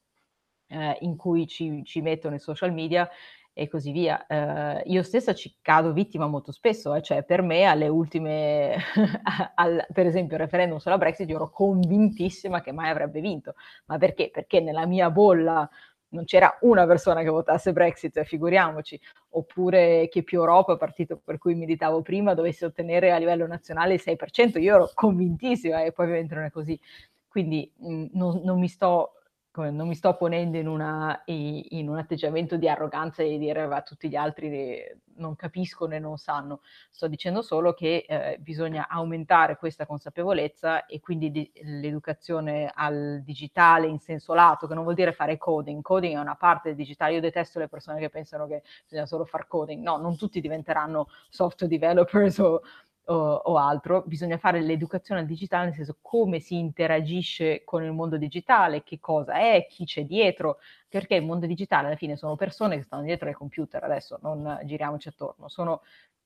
eh, in cui ci, ci, mettono i social media e così via. Eh, io stessa ci cado vittima molto spesso, eh, cioè per me alle ultime, al, per esempio il referendum sulla Brexit, io ero convintissima che mai avrebbe vinto, ma perché? Perché nella mia bolla non c'era una persona che votasse Brexit, figuriamoci, oppure che più Europa, partito per cui militavo prima, dovesse ottenere a livello nazionale il 6%, io ero convintissima e poi ovviamente non è così. Quindi mh, non, non mi sto non mi sto ponendo in, una, in, un atteggiamento di arroganza e di dire a tutti gli altri non capiscono e non sanno, sto dicendo solo che eh, bisogna aumentare questa consapevolezza e quindi di, l'educazione al digitale in senso lato, che non vuol dire fare coding, coding è una parte del digitale, io detesto le persone che pensano che bisogna solo fare coding, no, non tutti diventeranno software developers o, o, o, altro, bisogna fare l'educazione al digitale, nel senso come si interagisce con il mondo digitale, che cosa è, chi c'è dietro, perché il mondo digitale alla fine sono persone che stanno dietro ai computer, adesso non giriamoci attorno, sono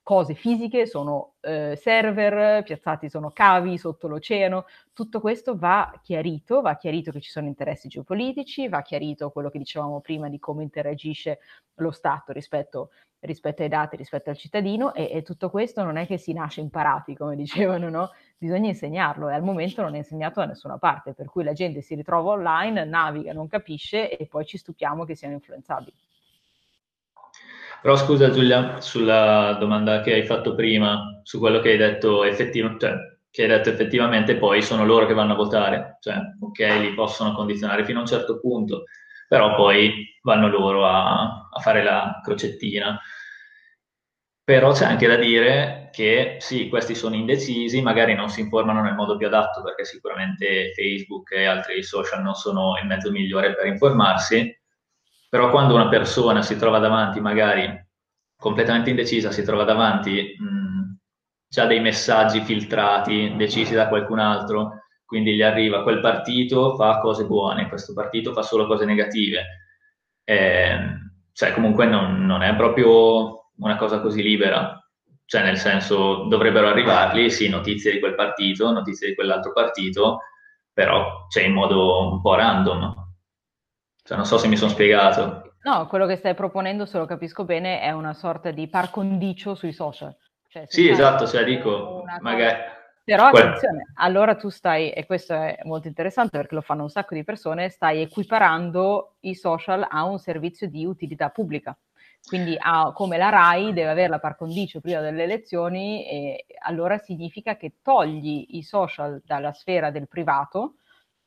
cose fisiche, sono eh, server, piazzati sono cavi sotto l'oceano, tutto questo va chiarito, va chiarito che ci sono interessi geopolitici, va chiarito quello che dicevamo prima di come interagisce lo Stato rispetto, rispetto ai dati, rispetto al cittadino e, e, tutto questo non è che si nasce imparati, come dicevano, no? Bisogna insegnarlo e al momento non è insegnato da nessuna parte, per cui la gente si ritrova online, naviga, non capisce e poi ci stupiamo che siano influenzabili. Però scusa Giulia, sulla domanda che hai fatto prima, su quello che hai detto, effettiv- cioè, che hai detto effettivamente, poi sono loro che vanno a votare, cioè ok, li possono condizionare fino a un certo punto, però poi vanno loro a, a fare la crocettina. Però c'è anche da dire che sì, questi sono indecisi, magari non si informano nel modo più adatto perché sicuramente Facebook e altri social non sono il mezzo migliore per informarsi, però quando una persona si trova davanti, magari completamente indecisa, si trova davanti mh, già dei messaggi filtrati, decisi da qualcun altro, quindi gli arriva quel partito fa cose buone, questo partito fa solo cose negative. Eh, cioè comunque non, non, è proprio una cosa così libera, cioè nel senso dovrebbero arrivargli, sì, notizie di quel partito, notizie di quell'altro partito, però c'è in modo un po' random. Cioè, non so se mi sono spiegato. No, quello che stai proponendo, se lo capisco bene, è una sorta di par condicio sui social. Cioè, sì, esatto, cioè dico, magari... Però attenzione, allora tu stai, e questo è molto interessante perché lo fanno un sacco di persone, stai equiparando i social a un servizio di utilità pubblica. Quindi a, come la RAI deve avere la par condicio prima delle elezioni, e allora significa che togli i social dalla sfera del privato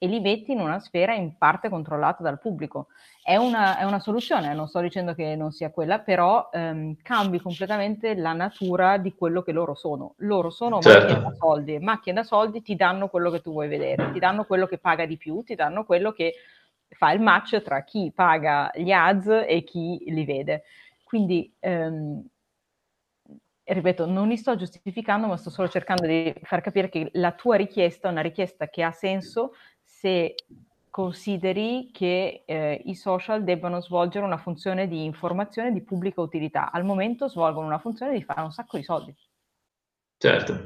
e li metti in una sfera in parte controllata dal pubblico. È una, è una soluzione, non sto dicendo che non sia quella, però ehm, cambi completamente la natura di quello che loro sono. Loro sono certo. macchine da soldi, macchine da soldi ti danno quello che tu vuoi vedere, ti danno quello che paga di più, ti danno quello che fa il match tra chi paga gli ads e chi li vede. Quindi ehm, ripeto, non li sto giustificando, ma sto solo cercando di far capire che la tua richiesta è una richiesta che ha senso se consideri che eh, i social debbano svolgere una funzione di informazione di pubblica utilità. Al momento svolgono una funzione di fare un sacco di soldi. Certo,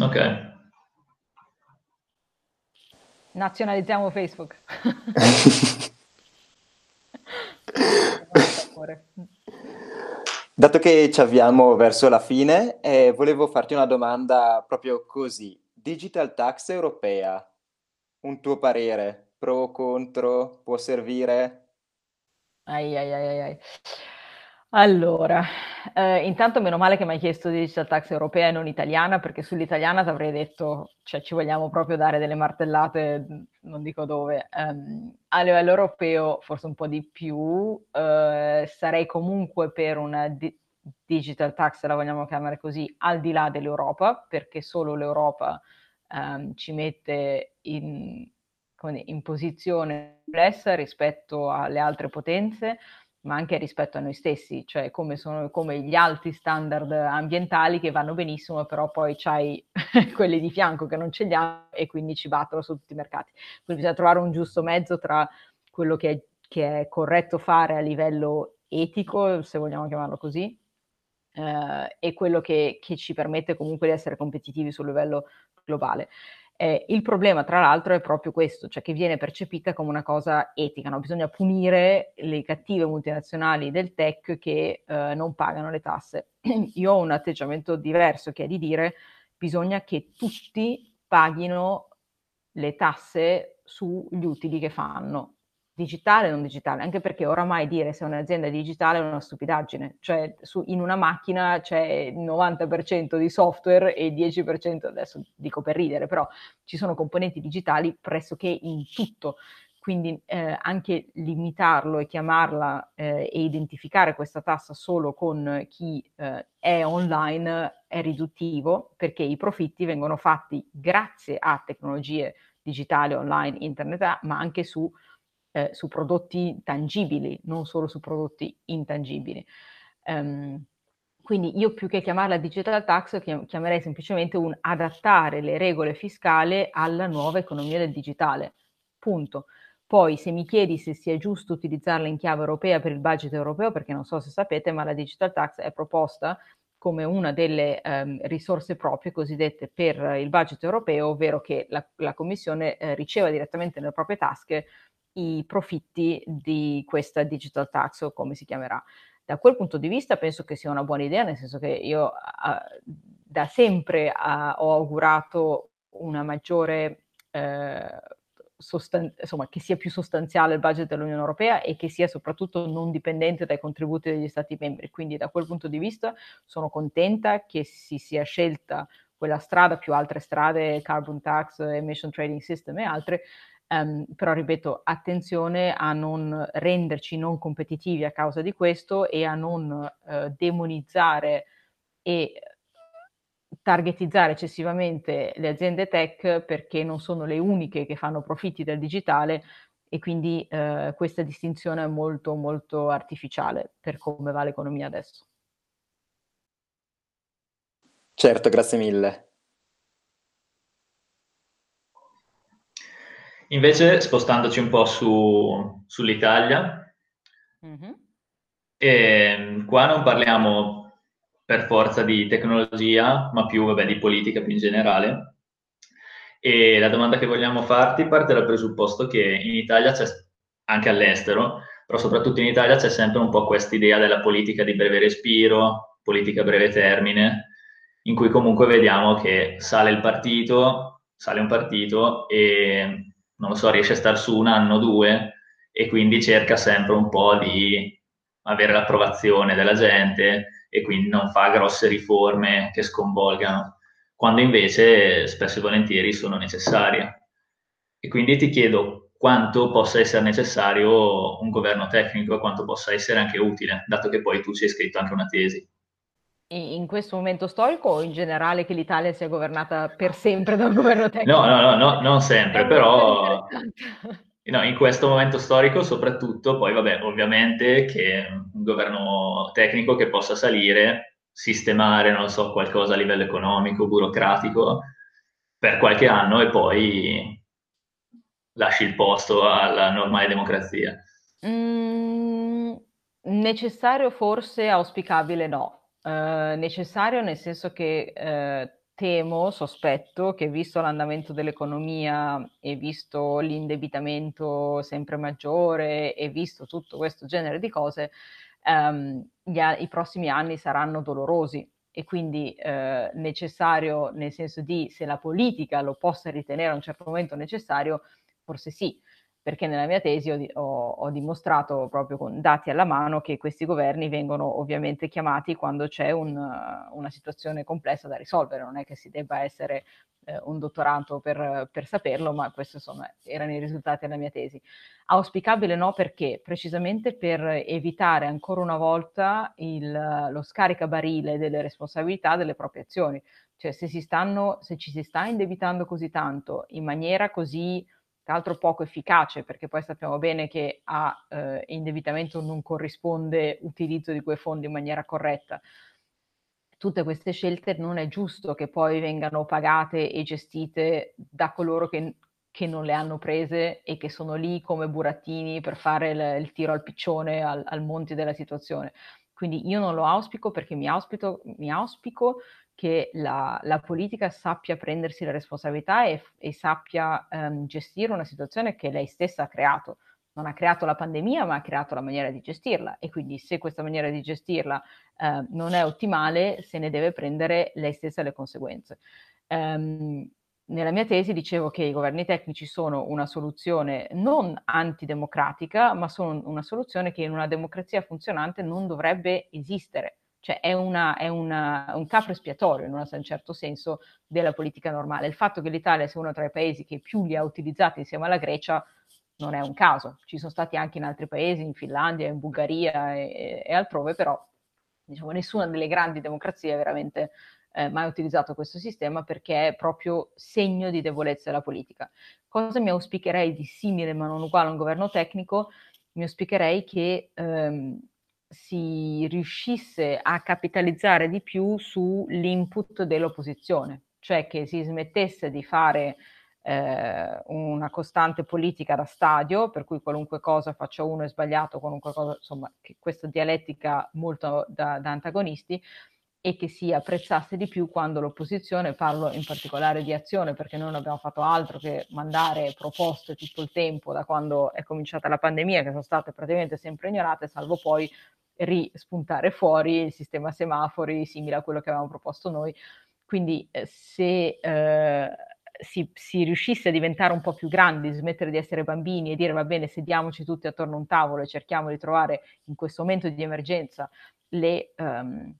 ok. Nazionalizziamo Facebook. Dato che ci avviamo verso la fine, eh, volevo farti una domanda proprio così. Digital tax europea, un tuo parere, pro o contro, può servire? Ai, ai, ai, ai. Allora, eh, intanto meno male che mi hai chiesto di digital tax europea e non italiana, perché sull'italiana ti avrei detto, cioè ci vogliamo proprio dare delle martellate, non dico dove. Um, a livello europeo forse un po' di più, eh, sarei comunque per una di- digital tax, la vogliamo chiamare così, al di là dell'Europa, perché solo l'Europa um, ci mette in, in posizione complessa rispetto alle altre potenze ma anche rispetto a noi stessi, cioè come, sono, come gli alti standard ambientali che vanno benissimo, però poi c'hai quelli di fianco che non ce li hanno e quindi ci battono su tutti i mercati. Quindi bisogna trovare un giusto mezzo tra quello che è, che è corretto fare a livello etico, se vogliamo chiamarlo così, eh, e quello che, che ci permette comunque di essere competitivi sul livello globale. Eh, il problema, tra l'altro, è proprio questo, cioè che viene percepita come una cosa etica, no? bisogna punire le cattive multinazionali del tech che eh, non pagano le tasse. Io ho un atteggiamento diverso che è di dire bisogna che tutti paghino le tasse sugli utili che fanno, digitale o non digitale, anche perché oramai dire se è un'azienda digitale è una stupidaggine, cioè su, in una macchina c'è il 90% di software e il 10%, adesso dico per ridere, però ci sono componenti digitali pressoché in tutto, quindi eh, anche limitarlo e chiamarla eh, e identificare questa tassa solo con chi eh, è online è riduttivo perché i profitti vengono fatti grazie a tecnologie digitali, online, internet, ma anche su eh, su prodotti tangibili, non solo su prodotti intangibili. Um, quindi io più che chiamarla digital tax chiamerei semplicemente un adattare le regole fiscali alla nuova economia del digitale. Punto. Poi se mi chiedi se sia giusto utilizzarla in chiave europea per il budget europeo, perché non so se sapete, ma la digital tax è proposta come una delle um, risorse proprie cosiddette per il budget europeo, ovvero che la, la Commissione eh, riceva direttamente nelle proprie tasche i profitti di questa digital tax o come si chiamerà. Da quel punto di vista penso che sia una buona idea, nel senso che io uh, da sempre uh, ho augurato una maggiore, uh, sostan- insomma, che sia più sostanziale il budget dell'Unione Europea e che sia soprattutto non dipendente dai contributi degli Stati membri. Quindi da quel punto di vista sono contenta che si sia scelta quella strada più altre strade, carbon tax, emission trading system e altre, Um, però ripeto, attenzione a non renderci non competitivi a causa di questo e a non uh, demonizzare e targetizzare eccessivamente le aziende tech perché non sono le uniche che fanno profitti del digitale e quindi uh, questa distinzione è molto molto artificiale per come va l'economia adesso. Certo, grazie mille. Invece, spostandoci un po' su, sull'Italia, mm-hmm. e, qua non parliamo per forza di tecnologia, ma più vabbè, di politica più in generale. E la domanda che vogliamo farti parte dal presupposto che in Italia c'è, anche all'estero, però soprattutto in Italia c'è sempre un po' questa idea della politica di breve respiro, politica a breve termine, in cui comunque vediamo che sale il partito, sale un partito e non lo so, riesce a stare su un anno o due e quindi cerca sempre un po' di avere l'approvazione della gente e quindi non fa grosse riforme che sconvolgano, quando invece spesso e volentieri sono necessarie. E quindi ti chiedo quanto possa essere necessario un governo tecnico e quanto possa essere anche utile, dato che poi tu ci hai scritto anche una tesi in questo momento storico o in generale che l'Italia sia governata per sempre da un governo tecnico? No, no, no, no non sempre, però no, in questo momento storico soprattutto, poi vabbè, ovviamente che un governo tecnico che possa salire, sistemare, non so, qualcosa a livello economico, burocratico, per qualche anno e poi lasci il posto alla normale democrazia. Mm, necessario forse, auspicabile no eh, necessario nel senso che eh, temo, sospetto che visto l'andamento dell'economia e visto l'indebitamento sempre maggiore e visto tutto questo genere di cose, ehm, gli, i prossimi anni saranno dolorosi. E quindi eh, necessario nel senso di se la politica lo possa ritenere a un certo momento necessario, forse sì, perché nella mia tesi ho, ho, ho, dimostrato proprio con dati alla mano che questi governi vengono ovviamente chiamati quando c'è un, una situazione complessa da risolvere, non è che si debba essere eh, un dottorato per, per, saperlo, ma questi erano i risultati della mia tesi. Auspicabile no perché? Precisamente per evitare ancora una volta il, lo scaricabarile delle responsabilità delle proprie azioni. Cioè se, stanno, se ci si sta indebitando così tanto in maniera così tra l'altro poco efficace, perché poi sappiamo bene che a eh, indebitamento non corrisponde utilizzo di quei fondi in maniera corretta. Tutte queste scelte non è giusto che poi vengano pagate e gestite da coloro che, che non le hanno prese e che sono lì come burattini per fare il, il tiro al piccione, al, al monte della situazione. Quindi io non lo auspico perché mi, auspico, mi auspico che la, la, politica sappia prendersi la responsabilità e, e sappia um, gestire una situazione che lei stessa ha creato. Non ha creato la pandemia, ma ha creato la maniera di gestirla e quindi se questa maniera di gestirla uh, non è ottimale, se ne deve prendere lei stessa le conseguenze. Um, nella mia tesi dicevo che i governi tecnici sono una soluzione non antidemocratica, ma sono una soluzione che in una democrazia funzionante non dovrebbe esistere cioè è, una, è una, un capro espiatorio in un certo senso della politica normale. Il fatto che l'Italia sia uno tra i paesi che più li ha utilizzati insieme alla Grecia non è un caso, ci sono stati anche in altri paesi, in Finlandia, in Bulgaria e, e altrove, però diciamo, nessuna delle grandi democrazie ha veramente eh, mai utilizzato questo sistema perché è proprio segno di debolezza della politica. Cosa mi auspicherei di simile ma non uguale a un governo tecnico? Mi auspicherei che ehm, si riuscisse a capitalizzare di più sull'input dell'opposizione, cioè che si smettesse di fare eh, una costante politica da stadio, per cui qualunque cosa faccia uno è sbagliato, qualunque cosa, insomma, questa dialettica molto da, da antagonisti, e che si apprezzasse di più quando l'opposizione, parlo in particolare di azione perché noi non abbiamo fatto altro che mandare proposte tutto il tempo da quando è cominciata la pandemia che sono state praticamente sempre ignorate, salvo poi rispuntare fuori il sistema semafori simile a quello che avevamo proposto noi. Quindi eh, se eh, si, si, riuscisse a diventare un po' più grandi, smettere di essere bambini e dire va bene, sediamoci tutti attorno a un tavolo e cerchiamo di trovare in questo momento di emergenza le... Um,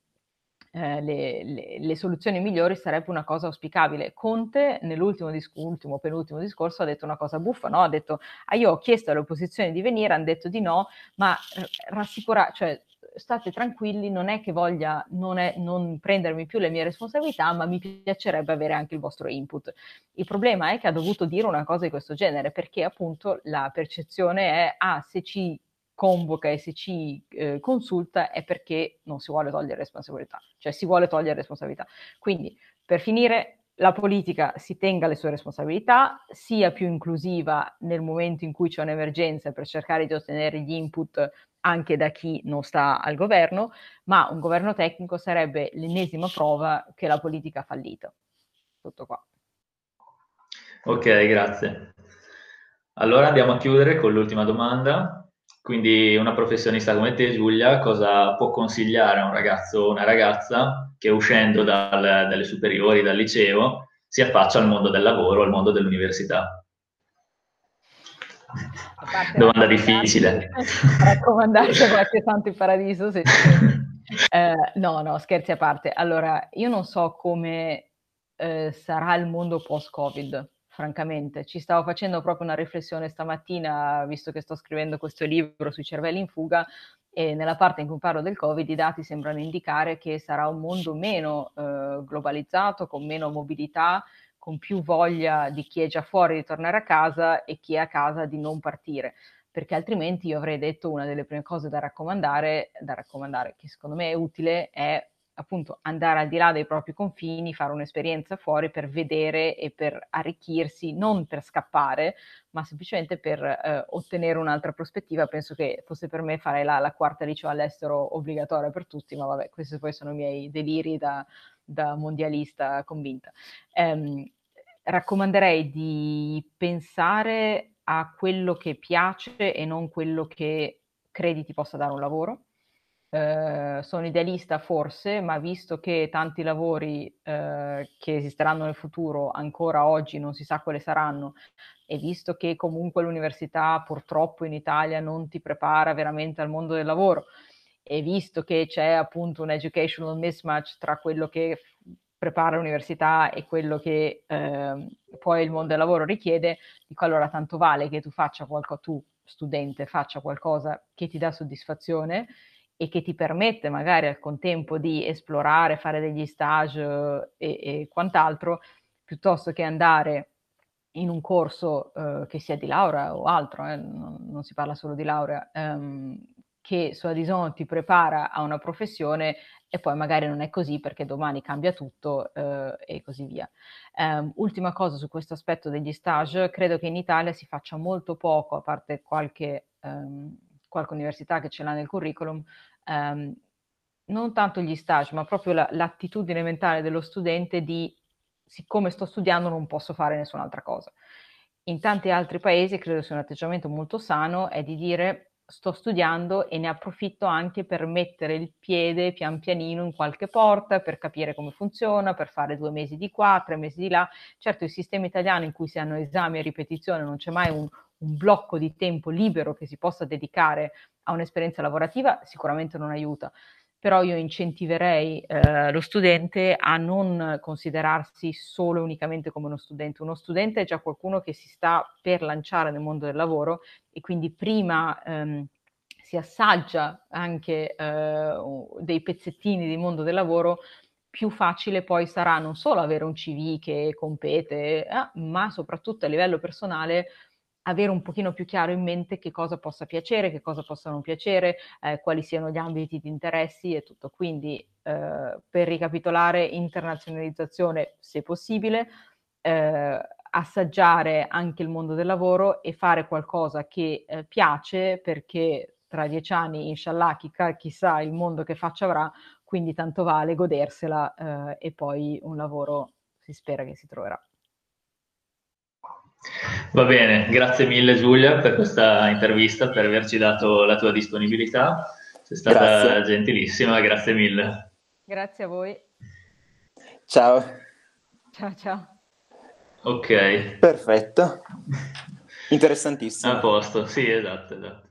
eh, le, le, le, soluzioni migliori sarebbe una cosa auspicabile. Conte nell'ultimo discorso, ultimo, penultimo discorso ha detto una cosa buffa, no? ha detto ah, io ho chiesto alle opposizioni di venire, hanno detto di no, ma eh, rassicurare, cioè state tranquilli, non è che voglia non, è, non prendermi più le mie responsabilità, ma mi piacerebbe avere anche il vostro input. Il problema è che ha dovuto dire una cosa di questo genere, perché appunto la percezione è, ah, se ci convoca e se ci eh, consulta è perché non si vuole togliere responsabilità, cioè si vuole togliere responsabilità. Quindi, per finire, la politica si tenga le sue responsabilità, sia più inclusiva nel momento in cui c'è un'emergenza per cercare di ottenere gli input anche da chi non sta al governo, ma un governo tecnico sarebbe l'ennesima prova che la politica ha fallito. Tutto qua. Ok, grazie. Allora andiamo a chiudere con l'ultima domanda. Quindi una professionista come te, Giulia, cosa può consigliare a un ragazzo o una ragazza che uscendo dal, dalle superiori, dal liceo, si affaccia al mondo del lavoro, al mondo dell'università? Domanda difficile. Raccomandarci a qualche santo in paradiso. Se... eh, no, no, scherzi a parte. Allora, io non so come eh, sarà il mondo post-Covid francamente. Ci stavo facendo proprio una riflessione stamattina, visto che sto scrivendo questo libro sui cervelli in fuga, e nella parte in cui parlo del Covid i dati sembrano indicare che sarà un mondo meno eh, globalizzato, con meno mobilità, con più voglia di chi è già fuori di tornare a casa e chi è a casa di non partire perché altrimenti io avrei detto una delle prime cose da raccomandare, da raccomandare che secondo me è utile, è appunto andare al di là dei propri confini, fare un'esperienza fuori per vedere e per arricchirsi, non per scappare, ma semplicemente per eh, ottenere un'altra prospettiva. Penso che fosse per me fare la, la, quarta liceo all'estero obbligatoria per tutti, ma vabbè, questi poi sono i miei deliri da, da mondialista convinta. Eh, raccomanderei di pensare a quello che piace e non quello che credi ti possa dare un lavoro eh, sono idealista forse, ma visto che tanti lavori eh, che esisteranno nel futuro ancora oggi non si sa quali saranno e visto che comunque l'università purtroppo in Italia non ti prepara veramente al mondo del lavoro e visto che c'è appunto un educational mismatch tra quello che prepara l'università e quello che eh, poi il mondo del lavoro richiede, dico allora tanto vale che tu faccia qualcosa, tu studente faccia qualcosa che ti dà soddisfazione e che ti permette magari al contempo di esplorare, fare degli stage e, e quant'altro, piuttosto che andare in un corso eh, che sia di laurea o altro, eh, non, non, si parla solo di laurea, ehm, che sua dison ti prepara a una professione e poi magari non è così perché domani cambia tutto eh, e così via. Um, ultima cosa su questo aspetto degli stage, credo che in Italia si faccia molto poco, a parte qualche, um, qualche università che ce l'ha nel curriculum, um, non tanto gli stage, ma proprio la, l'attitudine mentale dello studente di siccome sto studiando non posso fare nessun'altra cosa. In tanti altri paesi credo sia un atteggiamento molto sano è di dire sto studiando e ne approfitto anche per mettere il piede pian pianino in qualche porta, per capire come funziona, per fare due mesi di qua, tre mesi di là. Certo il sistema italiano in cui si hanno esami e ripetizione non c'è mai un, un blocco di tempo libero che si possa dedicare a un'esperienza lavorativa, sicuramente non aiuta però io incentiverei eh, lo studente a non considerarsi solo e unicamente come uno studente. Uno studente è già qualcuno che si sta per lanciare nel mondo del lavoro e quindi prima ehm, si assaggia anche eh, dei pezzettini di mondo del lavoro, più facile poi sarà non solo avere un CV che compete, eh, ma soprattutto a livello personale avere un pochino più chiaro in mente che cosa possa piacere, che cosa possa non piacere, eh, quali siano gli ambiti di interessi e tutto. Quindi, eh, per ricapitolare, internazionalizzazione se possibile, eh, assaggiare anche il mondo del lavoro e fare qualcosa che eh, piace perché tra dieci anni, inshallah, chi, chissà il mondo che faccia avrà, quindi tanto vale godersela eh, e poi un lavoro si spera che si troverà. Va bene, grazie mille Giulia per questa intervista, per averci dato la tua disponibilità. Sei stata grazie. gentilissima, grazie mille. Grazie a voi. Ciao. Ciao, ciao. Ok. Perfetto. Interessantissimo. A posto, sì, esatto, esatto.